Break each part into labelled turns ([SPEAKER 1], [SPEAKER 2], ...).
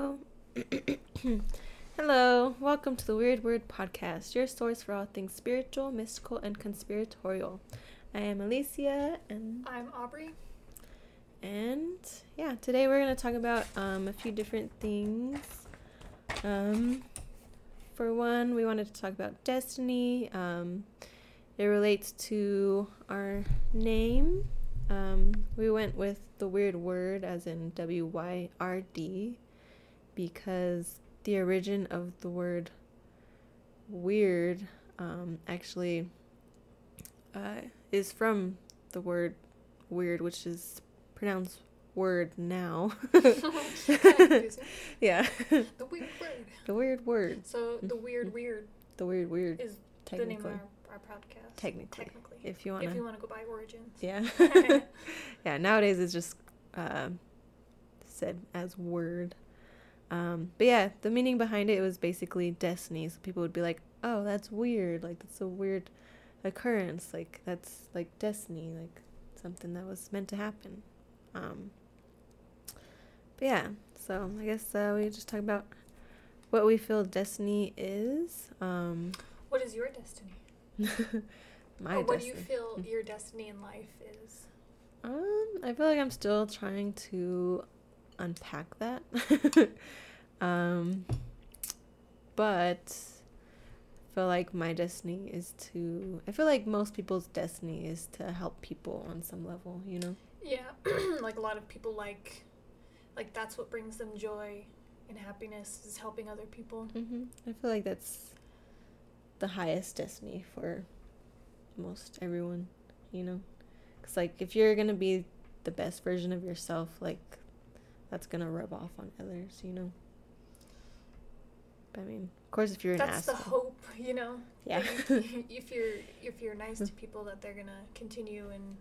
[SPEAKER 1] Hello, welcome to the Weird Wyrd Podcast, your source for all things spiritual, mystical, and conspiratorial. I am Alicia, and
[SPEAKER 2] I'm Aubrey.
[SPEAKER 1] And yeah, today we're going to talk about um, a few different things. Um, for one, we wanted to talk about destiny. Um, it relates to our name. Um, we went with the weird wyrd, as in W Y R D, because the origin of the word weird um, actually uh, is from the word weird, which is pronounced word now. yeah.
[SPEAKER 2] The weird word.
[SPEAKER 1] The weird word.
[SPEAKER 2] So the weird weird.
[SPEAKER 1] The weird weird.
[SPEAKER 2] Is the name of our, our podcast.
[SPEAKER 1] Technically.
[SPEAKER 2] Technically.
[SPEAKER 1] If you want
[SPEAKER 2] If you want to go by origins.
[SPEAKER 1] Yeah. yeah. Nowadays it's just uh, said as word. Um, but yeah, the meaning behind it was basically destiny. So people would be like, "Oh, that's weird. Like that's a weird occurrence. Like that's like destiny. Like something that was meant to happen." Um, but yeah, so I guess uh, we just talk about what we feel destiny is. Um,
[SPEAKER 2] what is your destiny?
[SPEAKER 1] my
[SPEAKER 2] or what
[SPEAKER 1] destiny.
[SPEAKER 2] do you feel your destiny in life is?
[SPEAKER 1] Um, I feel like I'm still trying to unpack that. um, but I feel like my destiny is to. I feel like most people's destiny is to help people on some level. You know.
[SPEAKER 2] Yeah, like a lot of people like, like that's what brings them joy and happiness is helping other people.
[SPEAKER 1] Mm-hmm. I feel like that's the highest destiny for most everyone. You know, because like if you're gonna be the best version of yourself, like that's gonna rub off on others, you know. I mean, of course, if you're an
[SPEAKER 2] that's
[SPEAKER 1] asshole,
[SPEAKER 2] the hope, you know.
[SPEAKER 1] yeah,
[SPEAKER 2] if you're if you're nice to people, that they're gonna continue and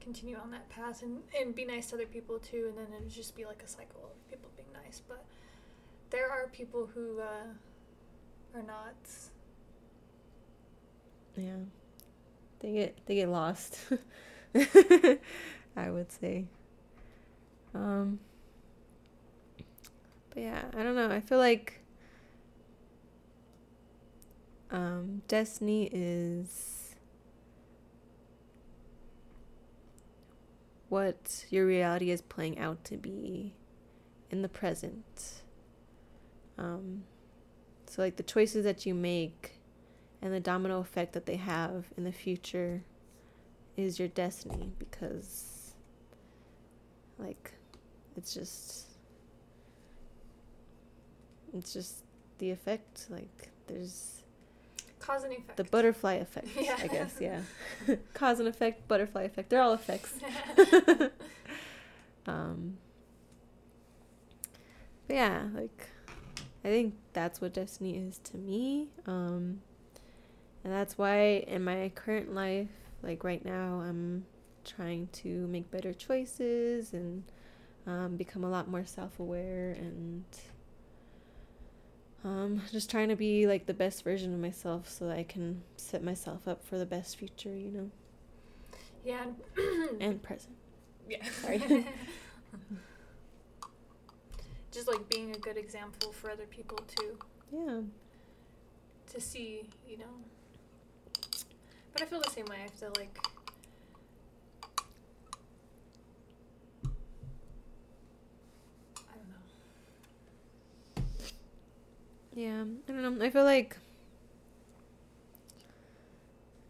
[SPEAKER 2] continue on that path and and be nice to other people too, and then it'll just be like a cycle of people being nice. But there are people who uh, are not.
[SPEAKER 1] yeah, they get they get lost. I would say. Um. But yeah, I don't know. I feel like um, destiny is what your reality is playing out to be in the present. Um, so, like the choices that you make and the domino effect that they have in the future is your destiny because, like, it's just. It's just the effect. Like, there's
[SPEAKER 2] Cause and effect.
[SPEAKER 1] the butterfly effect,
[SPEAKER 2] Yeah.
[SPEAKER 1] I guess, yeah. Cause and effect, butterfly effect. They're all effects. um, but yeah, like I think that's what destiny is to me. Um, and that's why in my current life, like right now, I'm trying to make better choices and um, become a lot more self-aware and um, just trying to be like the best version of myself so that I can set myself up for the best future, you know,
[SPEAKER 2] yeah.
[SPEAKER 1] and present.
[SPEAKER 2] yeah.
[SPEAKER 1] Sorry.
[SPEAKER 2] just like being a good example for other people too.
[SPEAKER 1] Yeah.
[SPEAKER 2] to see, you know. But I feel the same way. I feel like I don't know.
[SPEAKER 1] Yeah, I don't know. I feel like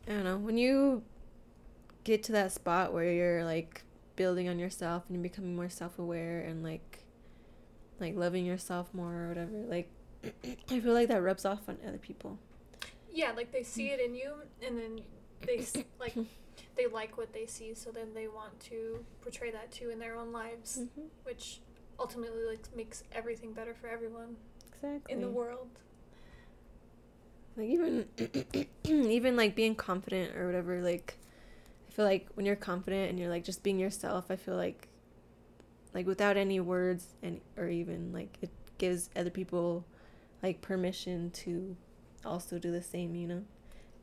[SPEAKER 1] I don't know when you get to that spot where you're like building on yourself and you're becoming more self-aware and like like loving yourself more or whatever. Like I feel like that rubs off on other people.
[SPEAKER 2] Yeah, like they see it in you, and then they like they like what they see, so then they want to portray that too in their own lives,
[SPEAKER 1] Mm-hmm.
[SPEAKER 2] which ultimately like makes everything better for everyone
[SPEAKER 1] Exactly.
[SPEAKER 2] in the world.
[SPEAKER 1] like even even like being confident or whatever like i feel like when you're confident and you're like just being yourself i feel like like without any words and or even like it gives other people like permission to also do the same you know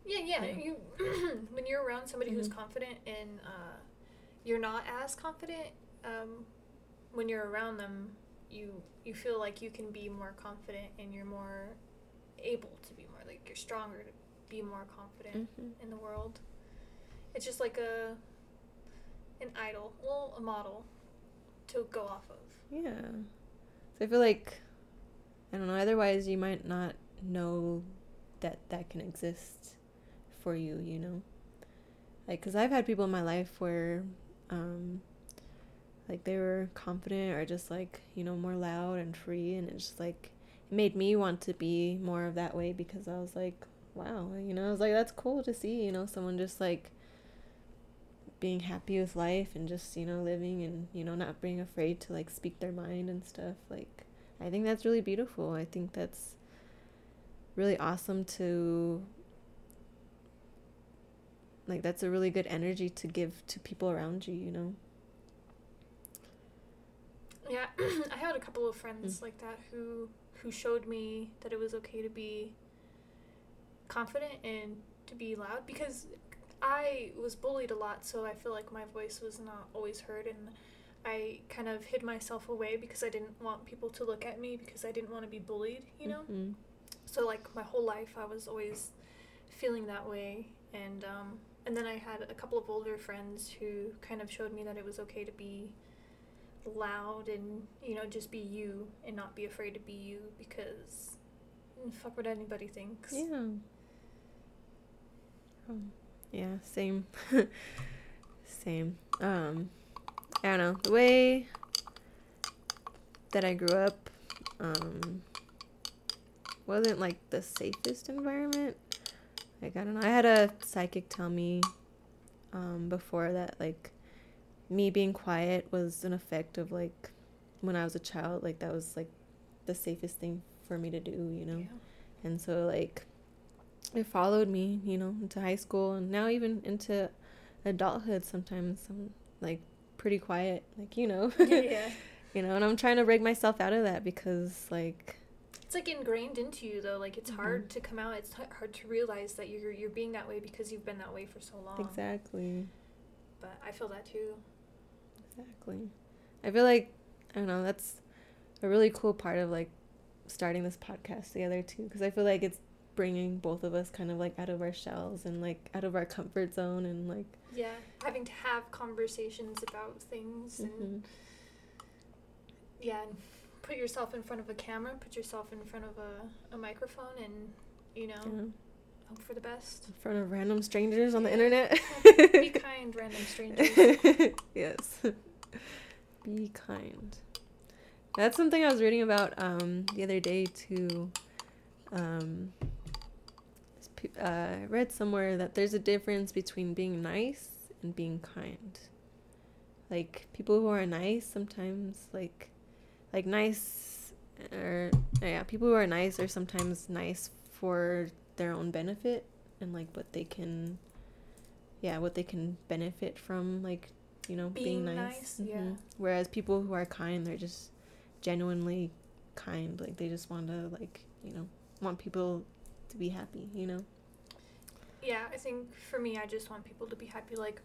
[SPEAKER 2] Yeah, yeah. You when you're around somebody who's
[SPEAKER 1] Mhm.
[SPEAKER 2] confident and uh, you're not as confident, um, when you're around them, you you feel like you can be more confident and you're more able to be more like you're stronger to be more confident
[SPEAKER 1] Mhm.
[SPEAKER 2] in the world. It's just like a an idol, well, a model to go off of.
[SPEAKER 1] Yeah. So I feel like I don't know. Otherwise, you might not know that that can exist for you. You know, like because I've had people in my life where, um, like they were confident or just like you know more loud and free, and it's just like it made me want to be more of that way because I was like, wow, you know, I was like that's cool to see. You know, someone just like being happy with life and just you know living and you know not being afraid to like speak their mind and stuff like i think that's really beautiful i think that's really awesome to like that's a really good energy to give to people around you you know
[SPEAKER 2] Yeah, I had a couple of friends like that who who showed me that it was okay to be confident and to be loud because I was bullied a lot, so I feel like my voice was not always heard and I kind of hid myself away because I didn't want people to look at me because I didn't want to be bullied, you know?
[SPEAKER 1] Mhm.
[SPEAKER 2] So like my whole life I was always feeling that way and um and then I had a couple of older friends who kind of showed me that it was okay to be loud and you know just be you and not be afraid to be you because mm, fuck what anybody thinks.
[SPEAKER 1] yeah. Um, yeah same. Same. Um i don't know. The way that i grew up um wasn't like the safest environment. Like i don't know. I had a psychic tell me um before that like me being quiet was an effect of like when i was a child like that was like the safest thing for me to do you know
[SPEAKER 2] Yeah.
[SPEAKER 1] and so like it followed me you know into high school and now even into adulthood sometimes i'm like pretty quiet like you know
[SPEAKER 2] yeah, yeah.
[SPEAKER 1] you know and i'm trying to break myself out of that because like
[SPEAKER 2] It's like ingrained into you though. Like it's
[SPEAKER 1] Mhm.
[SPEAKER 2] hard to come out. It's h- hard to realize that you're you're being that way because you've been that way for so long.
[SPEAKER 1] exactly
[SPEAKER 2] But I feel that too.
[SPEAKER 1] Exactly i feel like i don't know that's a really cool part of like starting this podcast together too because i feel like it's bringing both of us kind of like out of our shells and like out of our comfort zone and like
[SPEAKER 2] Yeah, having to have conversations about things and
[SPEAKER 1] mhm.
[SPEAKER 2] yeah, and put yourself in front of a camera, put yourself in front of a, a microphone, and you know,
[SPEAKER 1] yeah.
[SPEAKER 2] hope for the best.
[SPEAKER 1] in front of random strangers on the internet.
[SPEAKER 2] Be kind, random strangers.
[SPEAKER 1] yes. Be kind. That's something I was reading about um, the other day too. Um, uh, I read somewhere that there's a difference between being nice and being kind. Like people who are nice sometimes like like nice or yeah, people who are nice are sometimes nice for their own benefit and like what they can yeah, what they can benefit from like, you know, being,
[SPEAKER 2] Being
[SPEAKER 1] nice.
[SPEAKER 2] nice, yeah.
[SPEAKER 1] Mhm. Whereas people who are kind, they're just genuinely kind. Like they just want to like, you know, want people to be happy, you know.
[SPEAKER 2] Yeah, I think for me, I just want people to be happy. Like,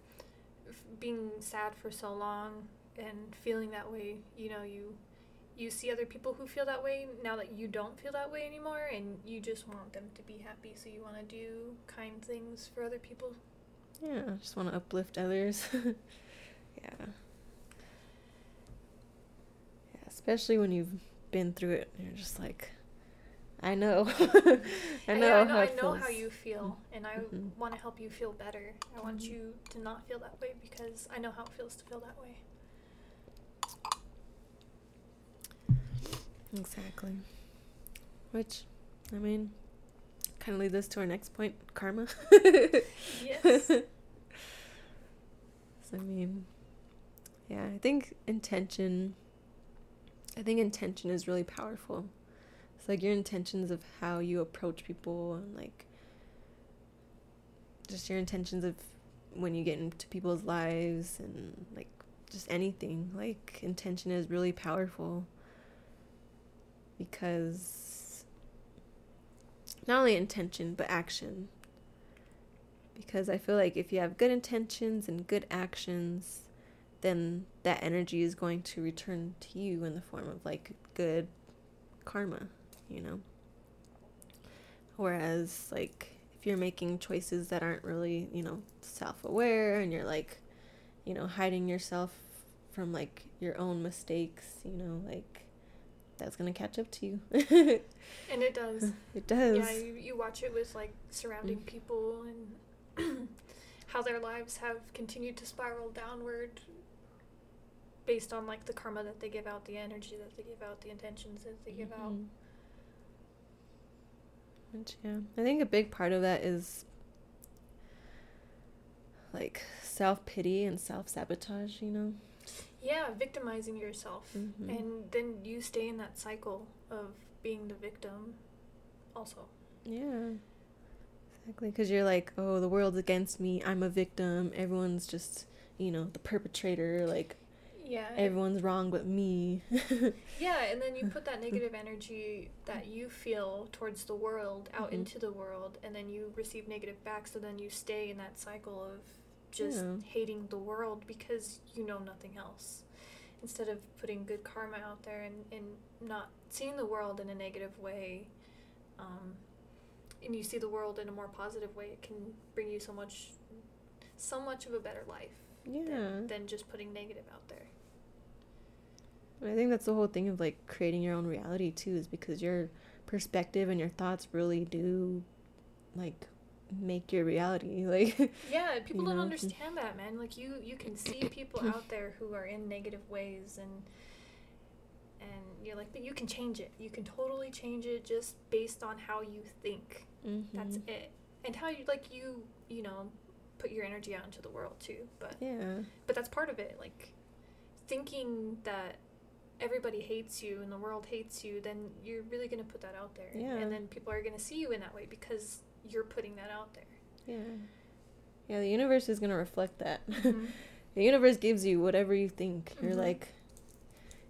[SPEAKER 2] f- being sad for so long and feeling that way, you know, you you see other people who feel that way now that you don't feel that way anymore, and you just want them to be happy. So you want to do kind things for other people.
[SPEAKER 1] Yeah, I just want to uplift others. yeah. Yeah, especially when you've been through it and you're just like I know. I know
[SPEAKER 2] yeah, I
[SPEAKER 1] how
[SPEAKER 2] I know how you feel, and I
[SPEAKER 1] Mhm.
[SPEAKER 2] want to help you feel better. I want
[SPEAKER 1] Mhm.
[SPEAKER 2] you to not feel that way because I know how it feels to feel that way.
[SPEAKER 1] Exactly. Which, I mean, kind of leads us to our next point karma.
[SPEAKER 2] Yes.
[SPEAKER 1] I mean, yeah, I think intention, I think intention is really powerful. It's like your intentions of how you approach people and like just your intentions of when you get into people's lives and like just anything. Like, intention is really powerful because not only intention but action because i feel like if you have good intentions and good actions then that energy is going to return to you in the form of like good karma, you know. Whereas like if you're making choices that aren't really, you know, self-aware and you're like, you know, hiding yourself from like your own mistakes, you know, like that's gonna catch up to you.
[SPEAKER 2] and it does.
[SPEAKER 1] It does.
[SPEAKER 2] Yeah, you, you watch it with like surrounding mm. people and how their lives have continued to spiral downward based on like the karma that they give out, the energy that they give out, the intentions that they give mm-hmm. out.
[SPEAKER 1] Which, yeah, I think a big part of that is like self pity and self sabotage, you know?
[SPEAKER 2] Yeah, victimizing yourself. Mm-hmm. And then you stay in that cycle of being the victim also.
[SPEAKER 1] Yeah. Exactly. Because you're like, oh, the world's against me. I'm a victim. Everyone's just, you know, the perpetrator. Like,
[SPEAKER 2] yeah.
[SPEAKER 1] Everyone's wrong but me.
[SPEAKER 2] yeah, and then you put that negative energy that you feel towards the world out mm-hmm. into the world, and then you receive negative back, so then you stay in that cycle of just yeah. hating the world because you know nothing else. Instead of putting good karma out there and, and not seeing the world in a negative way, um, and you see the world in a more positive way, it can bring you so much, so much of a better life.
[SPEAKER 1] Yeah.
[SPEAKER 2] Than, than just putting negative out there.
[SPEAKER 1] I think that's the whole thing of like creating your own reality too, is because your perspective and your thoughts really do like make your reality like
[SPEAKER 2] yeah people don't know? understand that man like you you can see people out there who are in negative ways and and you're like but you can change it you can totally change it just based on how you think mm-hmm. that's it and how you like you you know put your energy out into the world too but
[SPEAKER 1] yeah
[SPEAKER 2] but that's part of it like thinking that everybody hates you and the world hates you, then you're really going to put that out there.
[SPEAKER 1] Yeah.
[SPEAKER 2] And then people are going to see you in that way because you're putting that out there.
[SPEAKER 1] Yeah. Yeah, the universe is going to reflect that. Mm-hmm. the universe gives you whatever you think. Mm-hmm. You're like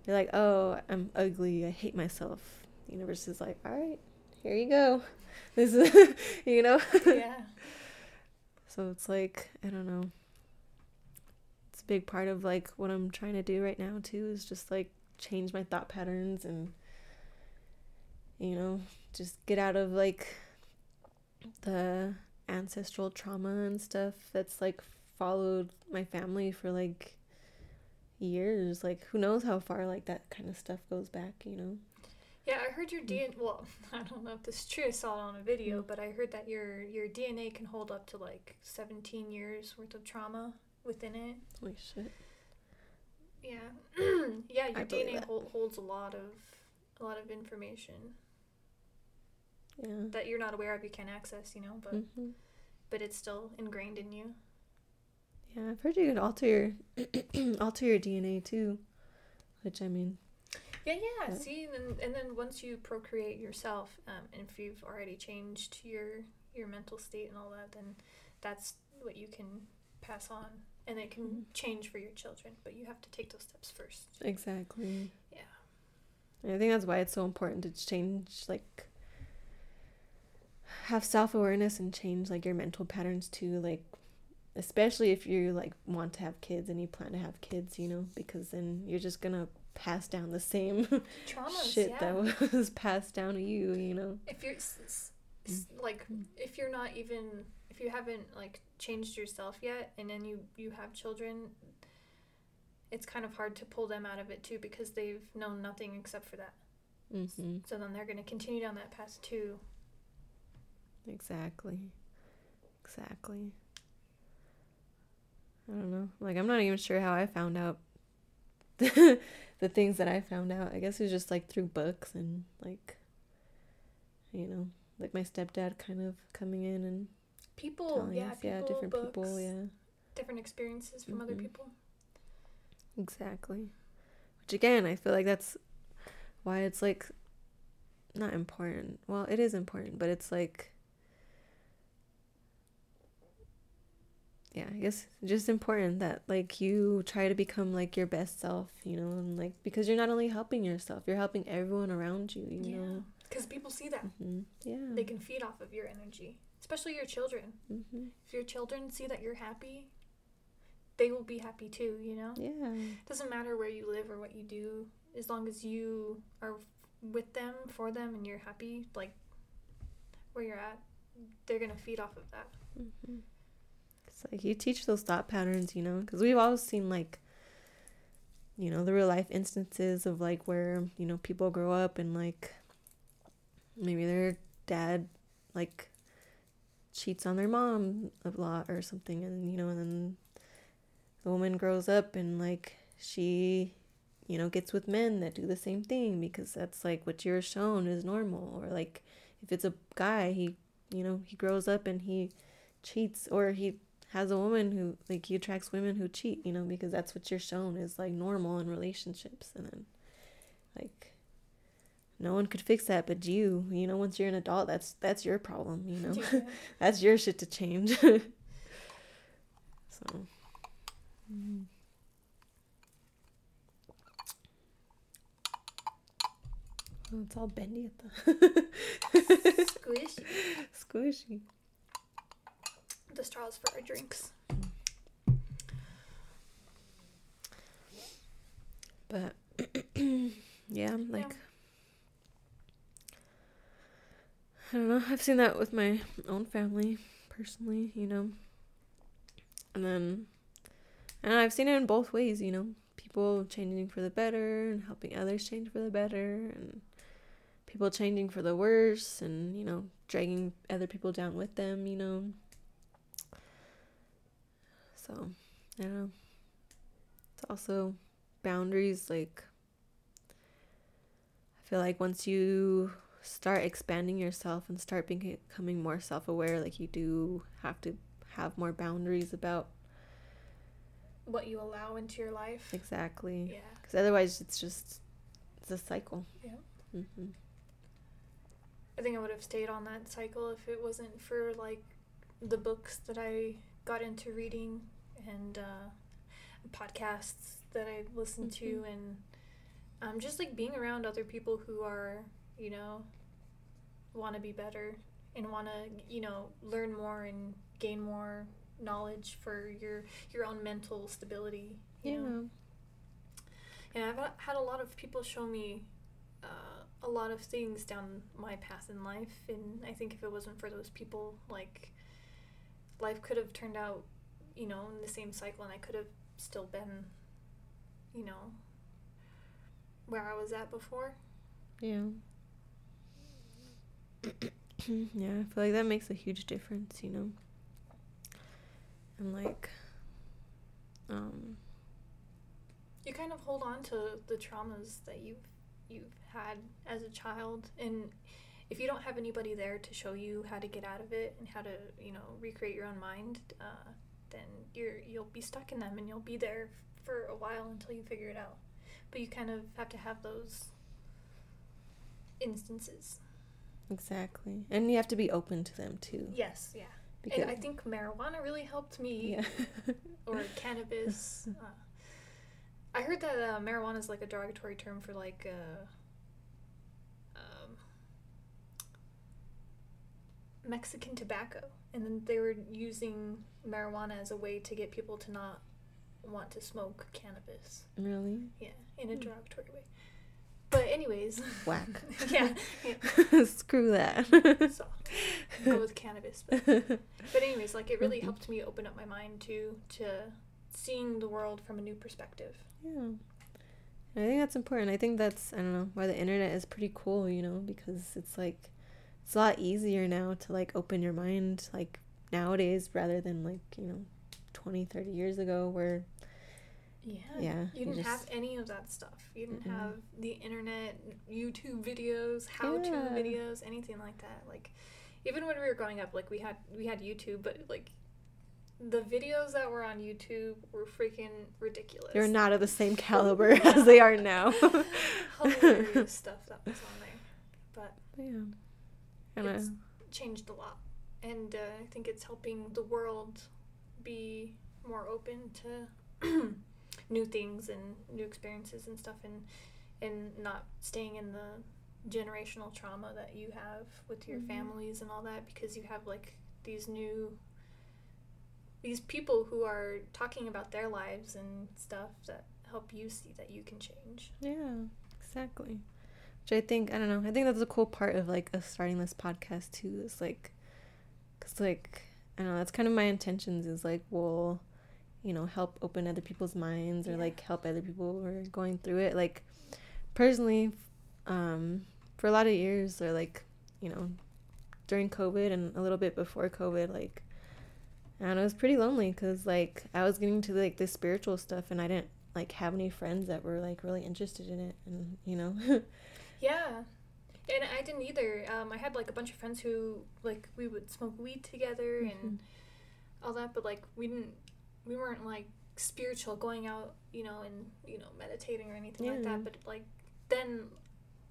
[SPEAKER 1] you're like, "Oh, I'm ugly. I hate myself." The universe is like, "All right, here you go." This is, you know?
[SPEAKER 2] Yeah.
[SPEAKER 1] So it's like, I don't know. It's a big part of like what I'm trying to do right now too is just like change my thought patterns and you know just get out of like the ancestral trauma and stuff that's like followed my family for like years like who knows how far like that kind of stuff goes back you know
[SPEAKER 2] yeah i heard your dna well i don't know if this is true i saw it on a video mm. but i heard that your your dna can hold up to like 17 years worth of trauma within it
[SPEAKER 1] holy shit
[SPEAKER 2] yeah, yeah. Your I DNA hold, holds a lot of a lot of information.
[SPEAKER 1] Yeah.
[SPEAKER 2] That you're not aware of, you can't access. You know, but mm-hmm. but it's still ingrained in you.
[SPEAKER 1] Yeah, I've heard you can alter your alter your DNA too, which I mean.
[SPEAKER 2] Yeah, yeah. yeah. See, and then, and then once you procreate yourself, um, and if you've already changed your your mental state and all that, then that's what you can pass on and it can mm-hmm. change for your children but you have to take those steps first
[SPEAKER 1] exactly
[SPEAKER 2] yeah
[SPEAKER 1] i think that's why it's so important to change like have self-awareness and change like your mental patterns too like especially if you like want to have kids and you plan to have kids you know because then you're just gonna pass down the same
[SPEAKER 2] Traumas,
[SPEAKER 1] shit
[SPEAKER 2] yeah.
[SPEAKER 1] that was passed down to you you know?
[SPEAKER 2] If you're like if you're not even if you haven't like changed yourself yet and then you you have children it's kind of hard to pull them out of it too because they've known nothing except for that.
[SPEAKER 1] Mm-hmm.
[SPEAKER 2] so then they're going to continue down that path too.
[SPEAKER 1] Exactly. Exactly. I don't know. Like i'm not even sure how i found out the, the things that i found out i guess it was just like through books and like you know like my stepdad kind of coming in and
[SPEAKER 2] people yeah
[SPEAKER 1] us,
[SPEAKER 2] people,
[SPEAKER 1] yeah different
[SPEAKER 2] books,
[SPEAKER 1] people yeah.
[SPEAKER 2] different experiences from mm-hmm. other people.
[SPEAKER 1] Exactly. Which again i feel like that's why it's like not important. Well it is important but it's like yeah i guess just important that like you try to become like your best self you know and like because you're not only helping yourself you're helping everyone around you you yeah. know
[SPEAKER 2] because people see that
[SPEAKER 1] mm-hmm. yeah
[SPEAKER 2] they can feed off of your energy especially your children.
[SPEAKER 1] Mm-hmm.
[SPEAKER 2] If your children see that you're happy, they will be happy too, you know?
[SPEAKER 1] Yeah.
[SPEAKER 2] It doesn't matter where you live or what you do, as long as you are with them, for them, and you're happy, like where you're at, they're gonna feed off of that.
[SPEAKER 1] Mm-hmm. Like you teach those thought patterns, you know, because we've all seen like, you know, the real life instances of like where you know people grow up and like maybe their dad like cheats on their mom a lot or something, and you know, and then the woman grows up and like she you know gets with men that do the same thing because that's like what you're shown is normal or like if it's a guy he you know he grows up and he cheats or he has a woman who like he attracts women who cheat you know because that's what you're shown is like normal in relationships and then like no one could fix that but you you know once you're an adult that's that's your problem you know
[SPEAKER 2] Yeah.
[SPEAKER 1] that's your shit to change so mm. oh, it's all bendy at the
[SPEAKER 2] Squishy.
[SPEAKER 1] squishy
[SPEAKER 2] The straws for our drinks.
[SPEAKER 1] But yeah, like I don't know. I've seen that with my own family personally, you know. And then and I've seen it in both ways, you know. People changing for the better and helping others change for the better and people changing for the worse and, you know, dragging other people down with them, you know. So, I don't know. It's also boundaries like I feel like once you start expanding yourself and start becoming more self-aware like you do have to have more boundaries about
[SPEAKER 2] What you allow into your life.
[SPEAKER 1] exactly
[SPEAKER 2] Yeah.
[SPEAKER 1] because otherwise it's just it's a cycle
[SPEAKER 2] Yeah.
[SPEAKER 1] hmm
[SPEAKER 2] I think I would have stayed on that cycle if it wasn't for like the books that I got into reading and uh, podcasts that I listen to
[SPEAKER 1] Mhm.
[SPEAKER 2] and um, just like being around other people who are you know want to be better and want to you know learn more and gain more knowledge for your your own mental stability. You
[SPEAKER 1] yeah
[SPEAKER 2] know? And I've had a lot of people show me uh, a lot of things down my path in life, and I think if it wasn't for those people, like life could have turned out, you know, in the same cycle, and I could have still been, you know, where I was at before.
[SPEAKER 1] yeah yeah I feel like that makes a huge difference you know and like um
[SPEAKER 2] You kind of hold on to the traumas that you've you've had as a child, and if you don't have anybody there to show you how to get out of it and how to, you know, recreate your own mind, uh, then you're you'll be stuck in them, and you'll be there for a while until you figure it out. But you kind of have to have those instances.
[SPEAKER 1] exactly and you have to be open to them too
[SPEAKER 2] Yes, yeah.
[SPEAKER 1] because
[SPEAKER 2] and I think marijuana really helped me.
[SPEAKER 1] yeah
[SPEAKER 2] or cannabis. Uh, I heard that uh, marijuana is like a derogatory term for like uh, um, Mexican tobacco, and then they were using marijuana as a way to get people to not want to smoke cannabis.
[SPEAKER 1] really
[SPEAKER 2] Yeah, in a
[SPEAKER 1] Hmm.
[SPEAKER 2] derogatory way. But anyways,
[SPEAKER 1] whack
[SPEAKER 2] yeah, yeah.
[SPEAKER 1] screw that
[SPEAKER 2] So go with cannabis. But, but anyways, like it really helped me open up my mind to to seeing the world from a new perspective.
[SPEAKER 1] Yeah. I think that's important. I think that's I don't know why the internet is pretty cool, you know, because it's like it's a lot easier now to like open your mind like nowadays rather than like, you know, 20, 30 years ago where
[SPEAKER 2] Yeah.
[SPEAKER 1] Yeah,
[SPEAKER 2] You
[SPEAKER 1] you
[SPEAKER 2] didn't have
[SPEAKER 1] just-
[SPEAKER 2] any of that stuff. You didn't
[SPEAKER 1] Mm-mm.
[SPEAKER 2] have the internet, YouTube videos, how to
[SPEAKER 1] Yeah.
[SPEAKER 2] videos, anything like that. Like even when we were growing up, like we had we had YouTube, but like the videos that were on YouTube were freaking ridiculous.
[SPEAKER 1] they're not of the same caliber as they are now.
[SPEAKER 2] hilarious stuff that was on there. But
[SPEAKER 1] yeah. And
[SPEAKER 2] It's-
[SPEAKER 1] I,
[SPEAKER 2] changed a lot. And uh, I think it's helping the world be more open to new things and new experiences and stuff and and not staying in the generational trauma that you have with your
[SPEAKER 1] Mhm.
[SPEAKER 2] families and all that because you have like these new these people who are talking about their lives and stuff that help you see that you can change.
[SPEAKER 1] Yeah, exactly. Which I think I don't know. I think that's a cool part of like us starting this podcast too. Is like, cause like I don't know. That's kind of my intentions. Is like we'll, you know, help open other people's minds or
[SPEAKER 2] Yeah.
[SPEAKER 1] like help other people who are going through it. Like, personally, um, for a lot of years or like, you know, during COVID and a little bit before COVID, like, and I was pretty lonely because like I was getting to like the spiritual stuff and I didn't like have any friends that were like really interested in it and you know
[SPEAKER 2] Yeah. And I didn't either. Um, I had like a bunch of friends who like we would smoke weed together and all that, but like we didn't, we weren't like spiritual, going out, you know, and you know meditating or anything like that. But like then,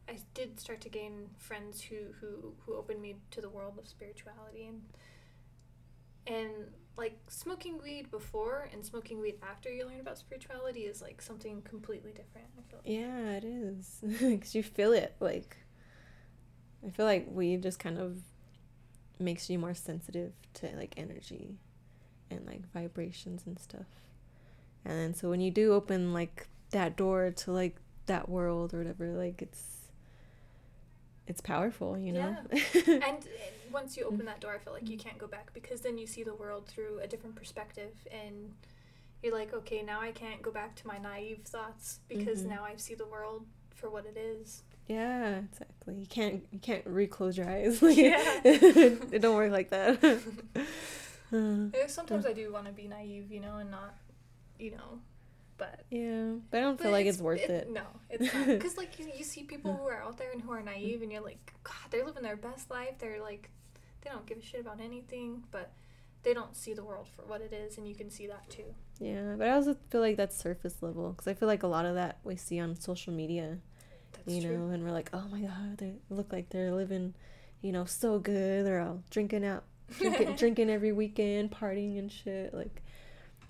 [SPEAKER 2] I did start to gain friends who who who opened me to the world of spirituality and and like smoking weed before and smoking weed after you learn about spirituality is like something completely different. I feel like.
[SPEAKER 1] yeah it is because you feel it like I feel like weed just kind of makes you more sensitive to like energy and like vibrations and stuff and then so when you do open like that door to like that world or whatever like it's it's powerful you know
[SPEAKER 2] and uh, once you open that door, I feel like you can't go back because then you see the world through a different perspective, and you're like, okay, now I can't go back to my naive thoughts because
[SPEAKER 1] Mhm.
[SPEAKER 2] now I see the world for what it is.
[SPEAKER 1] Yeah, exactly. You can't you can't reclose your eyes. Like,
[SPEAKER 2] Yeah.
[SPEAKER 1] it don't work like that. Uh,
[SPEAKER 2] Uh, Sometimes I do want to be naive, you know, and not, you know, but.
[SPEAKER 1] yeah, but I don't
[SPEAKER 2] but
[SPEAKER 1] feel like it's, worth it.
[SPEAKER 2] No, it's not. Because, like, you, you see people who are out there and who are naive, and you're like, God, they're living their best life. They're like, they don't give a shit about anything, but they don't see the world for what it is, and you can see that too.
[SPEAKER 1] Yeah, but I also feel like that's surface level because I feel like a lot of that we see on social media,
[SPEAKER 2] That's
[SPEAKER 1] you
[SPEAKER 2] true.
[SPEAKER 1] know, and we're like, oh my god, they look like they're living, you know, so good. They're all drinking out, drinking, drinking every weekend, partying and shit. Like,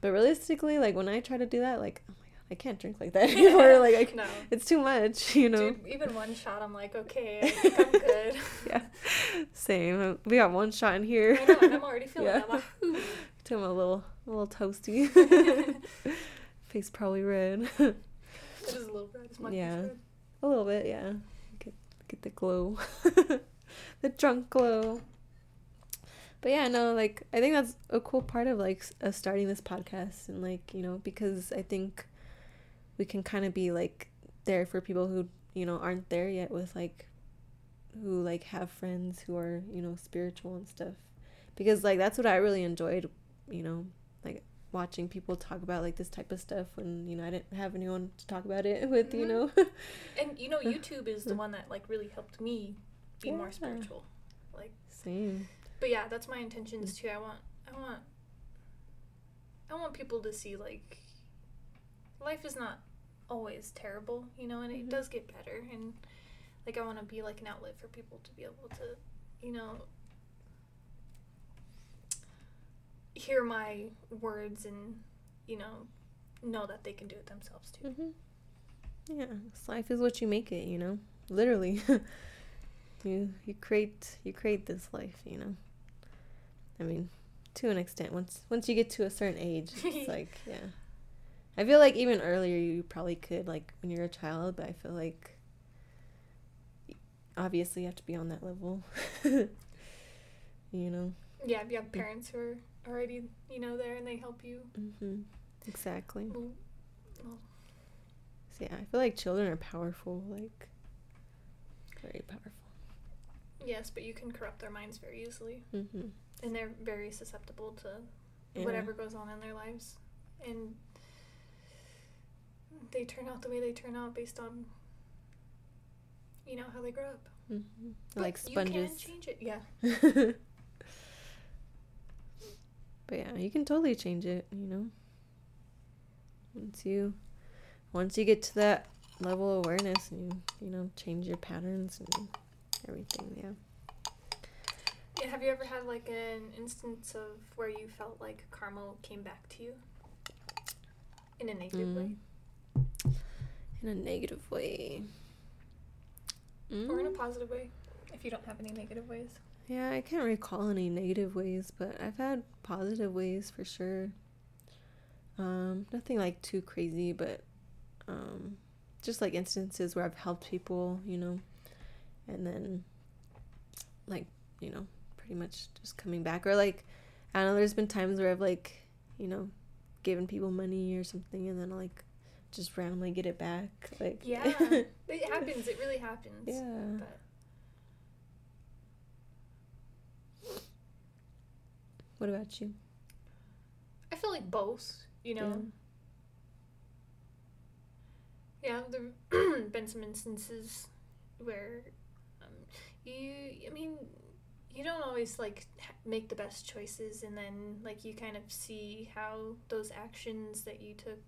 [SPEAKER 1] but realistically, like when I try to do that, like, oh I can't drink like that anymore. like, I,
[SPEAKER 2] no.
[SPEAKER 1] it's too much, you know.
[SPEAKER 2] Dude, even one shot, I'm like, okay, I think I'm good.
[SPEAKER 1] yeah, same. We got one shot in here.
[SPEAKER 2] I know, and I'm already feeling
[SPEAKER 1] Yeah.
[SPEAKER 2] that. Like, "Ooh."
[SPEAKER 1] To him a little, a little toasty. Face probably red.
[SPEAKER 2] it is a little red. It's my
[SPEAKER 1] Yeah.
[SPEAKER 2] red.
[SPEAKER 1] a little bit, yeah. Get get the glow, the drunk glow. But yeah, no, like I think that's a cool part of like us uh, starting this podcast, and like you know because I think we can kind of be like there for people who you know aren't there yet with like who like have friends who are you know spiritual and stuff. Because like that's what I really enjoyed you know like watching people talk about like this type of stuff when you know I didn't have anyone to talk about it with you
[SPEAKER 2] Mhm.
[SPEAKER 1] know?
[SPEAKER 2] And you know, YouTube is the one that like really helped me be more spiritual like
[SPEAKER 1] same.
[SPEAKER 2] But yeah, that's my intentions too. I want, I want, I want people to see like life is not always terrible, you know, and it
[SPEAKER 1] Mhm.
[SPEAKER 2] does get better. And like I want to be like an outlet for people to be able to, you know, hear my words and you know know that they can do it themselves too.
[SPEAKER 1] hmm Yeah, life is what you make it. You know, literally. you you create you create this life. You know. I mean, to an extent. Once once you get to a certain age, it's like yeah. I feel like even earlier you probably could like when you're a child, but I feel like obviously you have to be on that level. you know.
[SPEAKER 2] Yeah, if you have parents who are already you know there and they help you.
[SPEAKER 1] hmm Exactly.
[SPEAKER 2] Well, well,
[SPEAKER 1] So yeah, I feel like children are powerful, like very powerful.
[SPEAKER 2] yes, but you can corrupt their minds very easily.
[SPEAKER 1] hmm
[SPEAKER 2] and they're very susceptible to
[SPEAKER 1] Yeah.
[SPEAKER 2] whatever goes on in their lives and they turn out the way they turn out based on you know how they grow up
[SPEAKER 1] hmm
[SPEAKER 2] But
[SPEAKER 1] Like
[SPEAKER 2] you can
[SPEAKER 1] sponges.
[SPEAKER 2] change it yeah
[SPEAKER 1] but yeah, you can totally change it. You know, once you once you get to that level of awareness and you you know change your patterns and everything. Yeah.
[SPEAKER 2] yeah have you ever had like an instance of where you felt like karma came back to you in a negative
[SPEAKER 1] Mm.
[SPEAKER 2] way
[SPEAKER 1] In a negative way.
[SPEAKER 2] or in a
[SPEAKER 1] Mm.
[SPEAKER 2] positive way if you don't have any negative ways
[SPEAKER 1] Yeah, I can't recall any negative ways, but I've had positive ways for sure. Um, nothing like too crazy, but um, just like instances where I've helped people, you know, and then like, you know, pretty much just coming back. Or like, I don't know, there's been times where I've like, you know, given people money or something and then like just randomly get it back. Like,
[SPEAKER 2] Yeah, it happens. It really happens.
[SPEAKER 1] yeah.
[SPEAKER 2] But
[SPEAKER 1] What about you?
[SPEAKER 2] I feel like both. You know. Yeah, there've been some instances where um, you, I mean, you don't always like make the best choices, and then like you kind of see how those actions that you took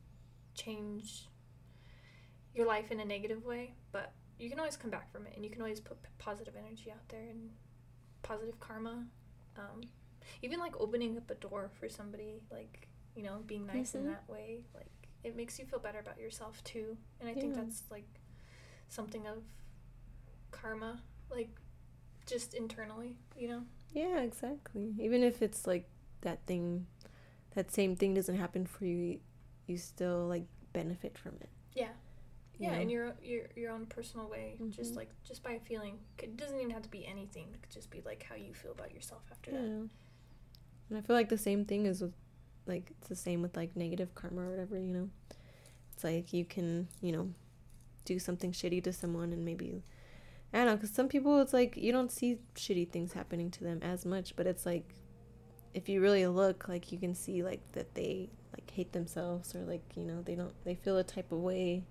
[SPEAKER 2] change your life in a negative way. But you can always come back from it, and you can always put positive energy out there and positive karma. Um, even like opening up a door for somebody, like you know, being nice in
[SPEAKER 1] Mhm.
[SPEAKER 2] that way, like it makes you feel better about yourself too. And I think that's like something of karma, like just internally, you know?
[SPEAKER 1] Yeah, exactly. Even if it's like that thing, that same thing doesn't happen for you, you still like benefit from it.
[SPEAKER 2] Yeah.
[SPEAKER 1] you
[SPEAKER 2] Yeah,
[SPEAKER 1] know?
[SPEAKER 2] in your your your own personal way, just
[SPEAKER 1] Mhm.
[SPEAKER 2] like just by feeling. It doesn't even have to be anything. It could just be like how you feel about yourself after
[SPEAKER 1] yeah.
[SPEAKER 2] that.
[SPEAKER 1] And I feel like the same thing is with, like, it's the same with like negative karma or whatever. You know, it's like you can, you know, do something shitty to someone and maybe. I don't know, because some people, it's like you don't see shitty things happening to them as much, but it's like, if you really look, like you can see like that they like hate themselves or like you know they don't they feel a type of way,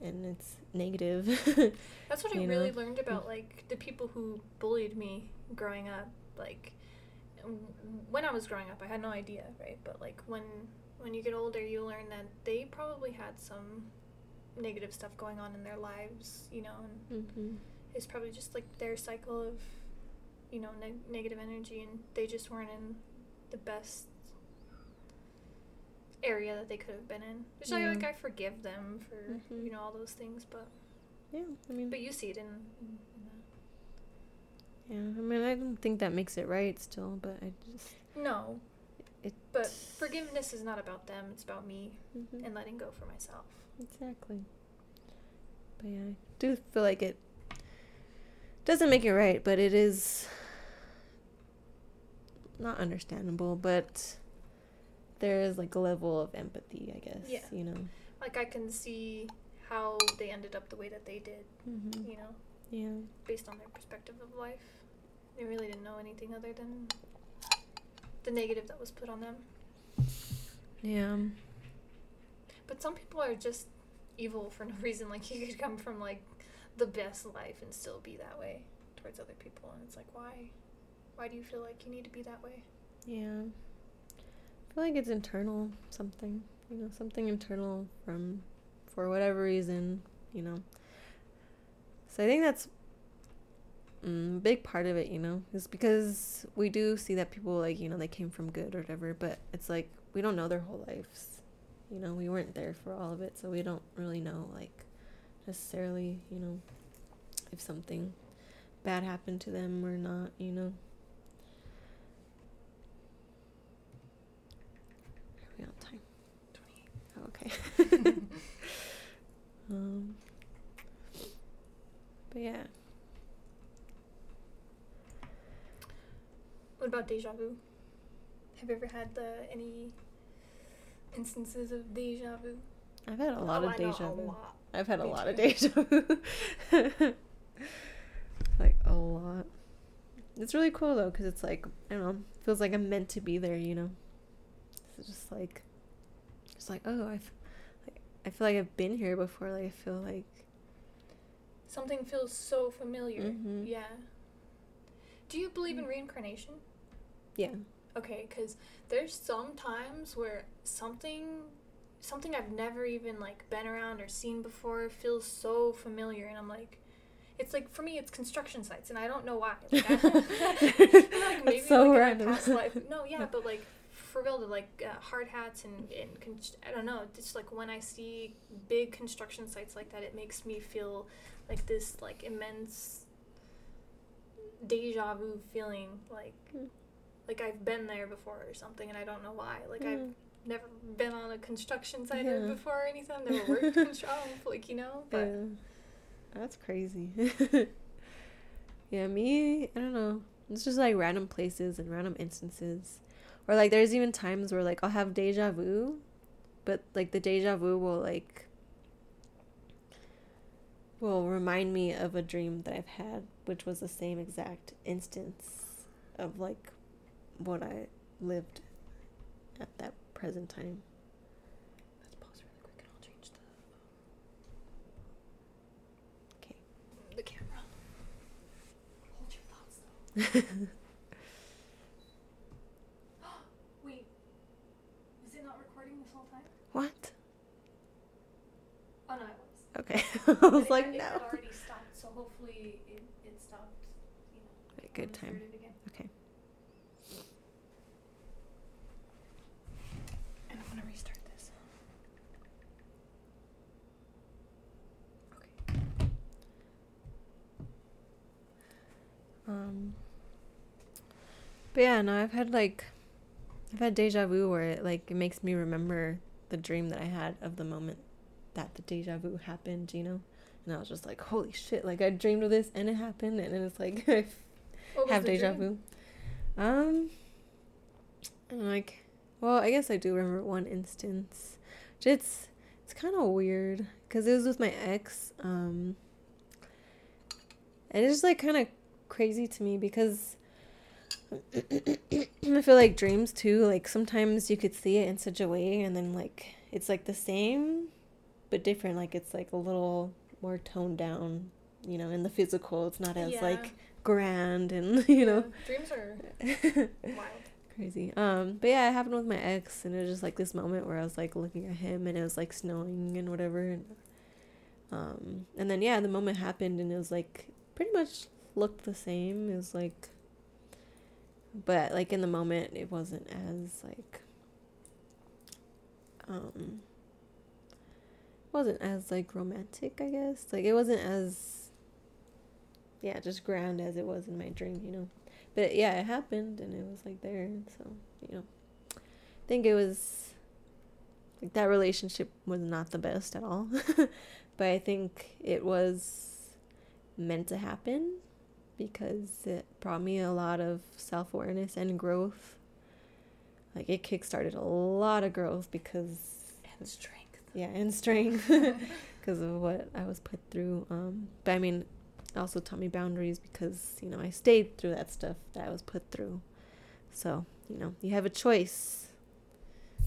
[SPEAKER 1] and it's negative.
[SPEAKER 2] That's what I
[SPEAKER 1] you
[SPEAKER 2] really learned about like the people who bullied me growing up. Like when I was growing up, I had no idea, right? But like when when you get older, you learn that they probably had some negative stuff going on in their lives, you know, and
[SPEAKER 1] mm-hmm.
[SPEAKER 2] it's probably just like their cycle of you know neg- negative energy, and they just weren't in the best area that they could have been in. Which I like, I forgive them for
[SPEAKER 1] Mhm.
[SPEAKER 2] you know all those things, but
[SPEAKER 1] Yeah, I mean,
[SPEAKER 2] but you see it in, in, in
[SPEAKER 1] yeah, I mean, I don't think that makes it right still, but I just.
[SPEAKER 2] No,
[SPEAKER 1] it.
[SPEAKER 2] but forgiveness is not about them. It's about me
[SPEAKER 1] Mhm.
[SPEAKER 2] and letting go for myself.
[SPEAKER 1] Exactly. But yeah, I do feel like it doesn't make it right, but it is not understandable, but there is like a level of empathy, I guess.
[SPEAKER 2] Yeah.
[SPEAKER 1] You know.
[SPEAKER 2] Like I can see how they ended up the way that they did.
[SPEAKER 1] Mm-hmm.
[SPEAKER 2] You know,
[SPEAKER 1] Yeah.
[SPEAKER 2] based on their perspective of life. They really didn't know anything other than the negative that was put on them.
[SPEAKER 1] Yeah.
[SPEAKER 2] But some people are just evil for no reason. Like you could come from like the best life and still be that way towards other people, and it's like why? Why do you feel like you need to be that way?
[SPEAKER 1] Yeah. I feel like it's internal something, you know, something internal from for whatever reason, you know. So I think that's mm, a big part of it, you know, is because we do see that people like, you know, they came from good or whatever, but it's like we don't know their whole lives. You know, we weren't there for all of it, so we don't really know like necessarily, you know, if something bad happened to them or not, you know. Are we on time? Oh, okay. um, but yeah.
[SPEAKER 2] What about deja vu? Have you ever had the any instances of deja vu?
[SPEAKER 1] I've had a lot
[SPEAKER 2] Oh,
[SPEAKER 1] of deja vu.
[SPEAKER 2] lot.
[SPEAKER 1] I've had a
[SPEAKER 2] Me
[SPEAKER 1] lot of deja vu. like a lot. It's really cool though, because it's like I don't know, feels like I'm meant to be there. You know, it's just like, just like oh, I, f- like, I feel like I've been here before. Like I feel like
[SPEAKER 2] Something feels so familiar.
[SPEAKER 1] Mhm.
[SPEAKER 2] Yeah. Do you believe in
[SPEAKER 1] Mm.
[SPEAKER 2] reincarnation?
[SPEAKER 1] yeah,
[SPEAKER 2] Okay, because there's some times where something, something I've never even like been around or seen before feels so familiar, and I'm like, it's like for me, it's construction sites, and I don't know why. Like, I, like maybe
[SPEAKER 1] That's so
[SPEAKER 2] like
[SPEAKER 1] random.
[SPEAKER 2] past life. No, yeah, but like for real, the like uh, hard hats and and con- I don't know. Just like when I see big construction sites like that, it makes me feel like this like immense deja vu feeling like
[SPEAKER 1] Hmm.
[SPEAKER 2] like I've been there before or something and I don't know why. Like I've
[SPEAKER 1] Mm.
[SPEAKER 2] never been on a construction site
[SPEAKER 1] Yeah.
[SPEAKER 2] before or anything. I've never worked construction, like you know. But
[SPEAKER 1] Yeah. That's crazy. yeah, me, I don't know. It's just like random places and random instances. Or like there's even times where like I'll have deja vu, but like the deja vu will like will remind me of a dream that I've had, which was the same exact instance of like what I lived at that present time.
[SPEAKER 2] let's pause really quick and I'll change the
[SPEAKER 1] Okay.
[SPEAKER 2] the camera. Hold your thoughts though. Wait, is it not recording this whole time?
[SPEAKER 1] What?
[SPEAKER 2] Oh no, it was.
[SPEAKER 1] Okay. I was like,
[SPEAKER 2] it
[SPEAKER 1] no.
[SPEAKER 2] had already stopped, so hopefully it, it stopped. You know.
[SPEAKER 1] Good time. Okay.
[SPEAKER 2] And I'm gonna restart this. Okay.
[SPEAKER 1] Um, but yeah, no, I've had like, I've had deja vu where it like it makes me remember the dream that I had of the moment that the deja vu happened, you know, and I was just like, holy shit, like I dreamed of this and it happened, and then it's like I have deja
[SPEAKER 2] dream?
[SPEAKER 1] vu. Um, and like, well, I guess I do remember one instance. It's it's kind of weird because it was with my ex. Um, and it's just like kind of crazy to me because I feel like dreams too. Like sometimes you could see it in such a way, and then like it's like the same, but different. Like it's like a little more toned down. You know, in the physical, it's not as
[SPEAKER 2] Yeah.
[SPEAKER 1] like grand and you know
[SPEAKER 2] dreams are wild.
[SPEAKER 1] crazy um but yeah it happened with my ex and it was just like this moment where i was like looking at him and it was like snowing and whatever and um and then yeah the moment happened and it was like pretty much looked the same it was like but like in the moment it wasn't as like um wasn't as like romantic i guess. Like it wasn't as yeah just grand as it was in my dream you know. But yeah it happened and it was like there so you know. I think it was like that relationship was not the best at all. But i think it was meant to happen because it brought me a lot of self-awareness and growth. Like it kickstarted a lot of growth because
[SPEAKER 2] And strength.
[SPEAKER 1] Yeah and strength. Because of what i was put through um but i mean also taught me boundaries because you know i stayed through that stuff that i was put through. So you know you have a choice.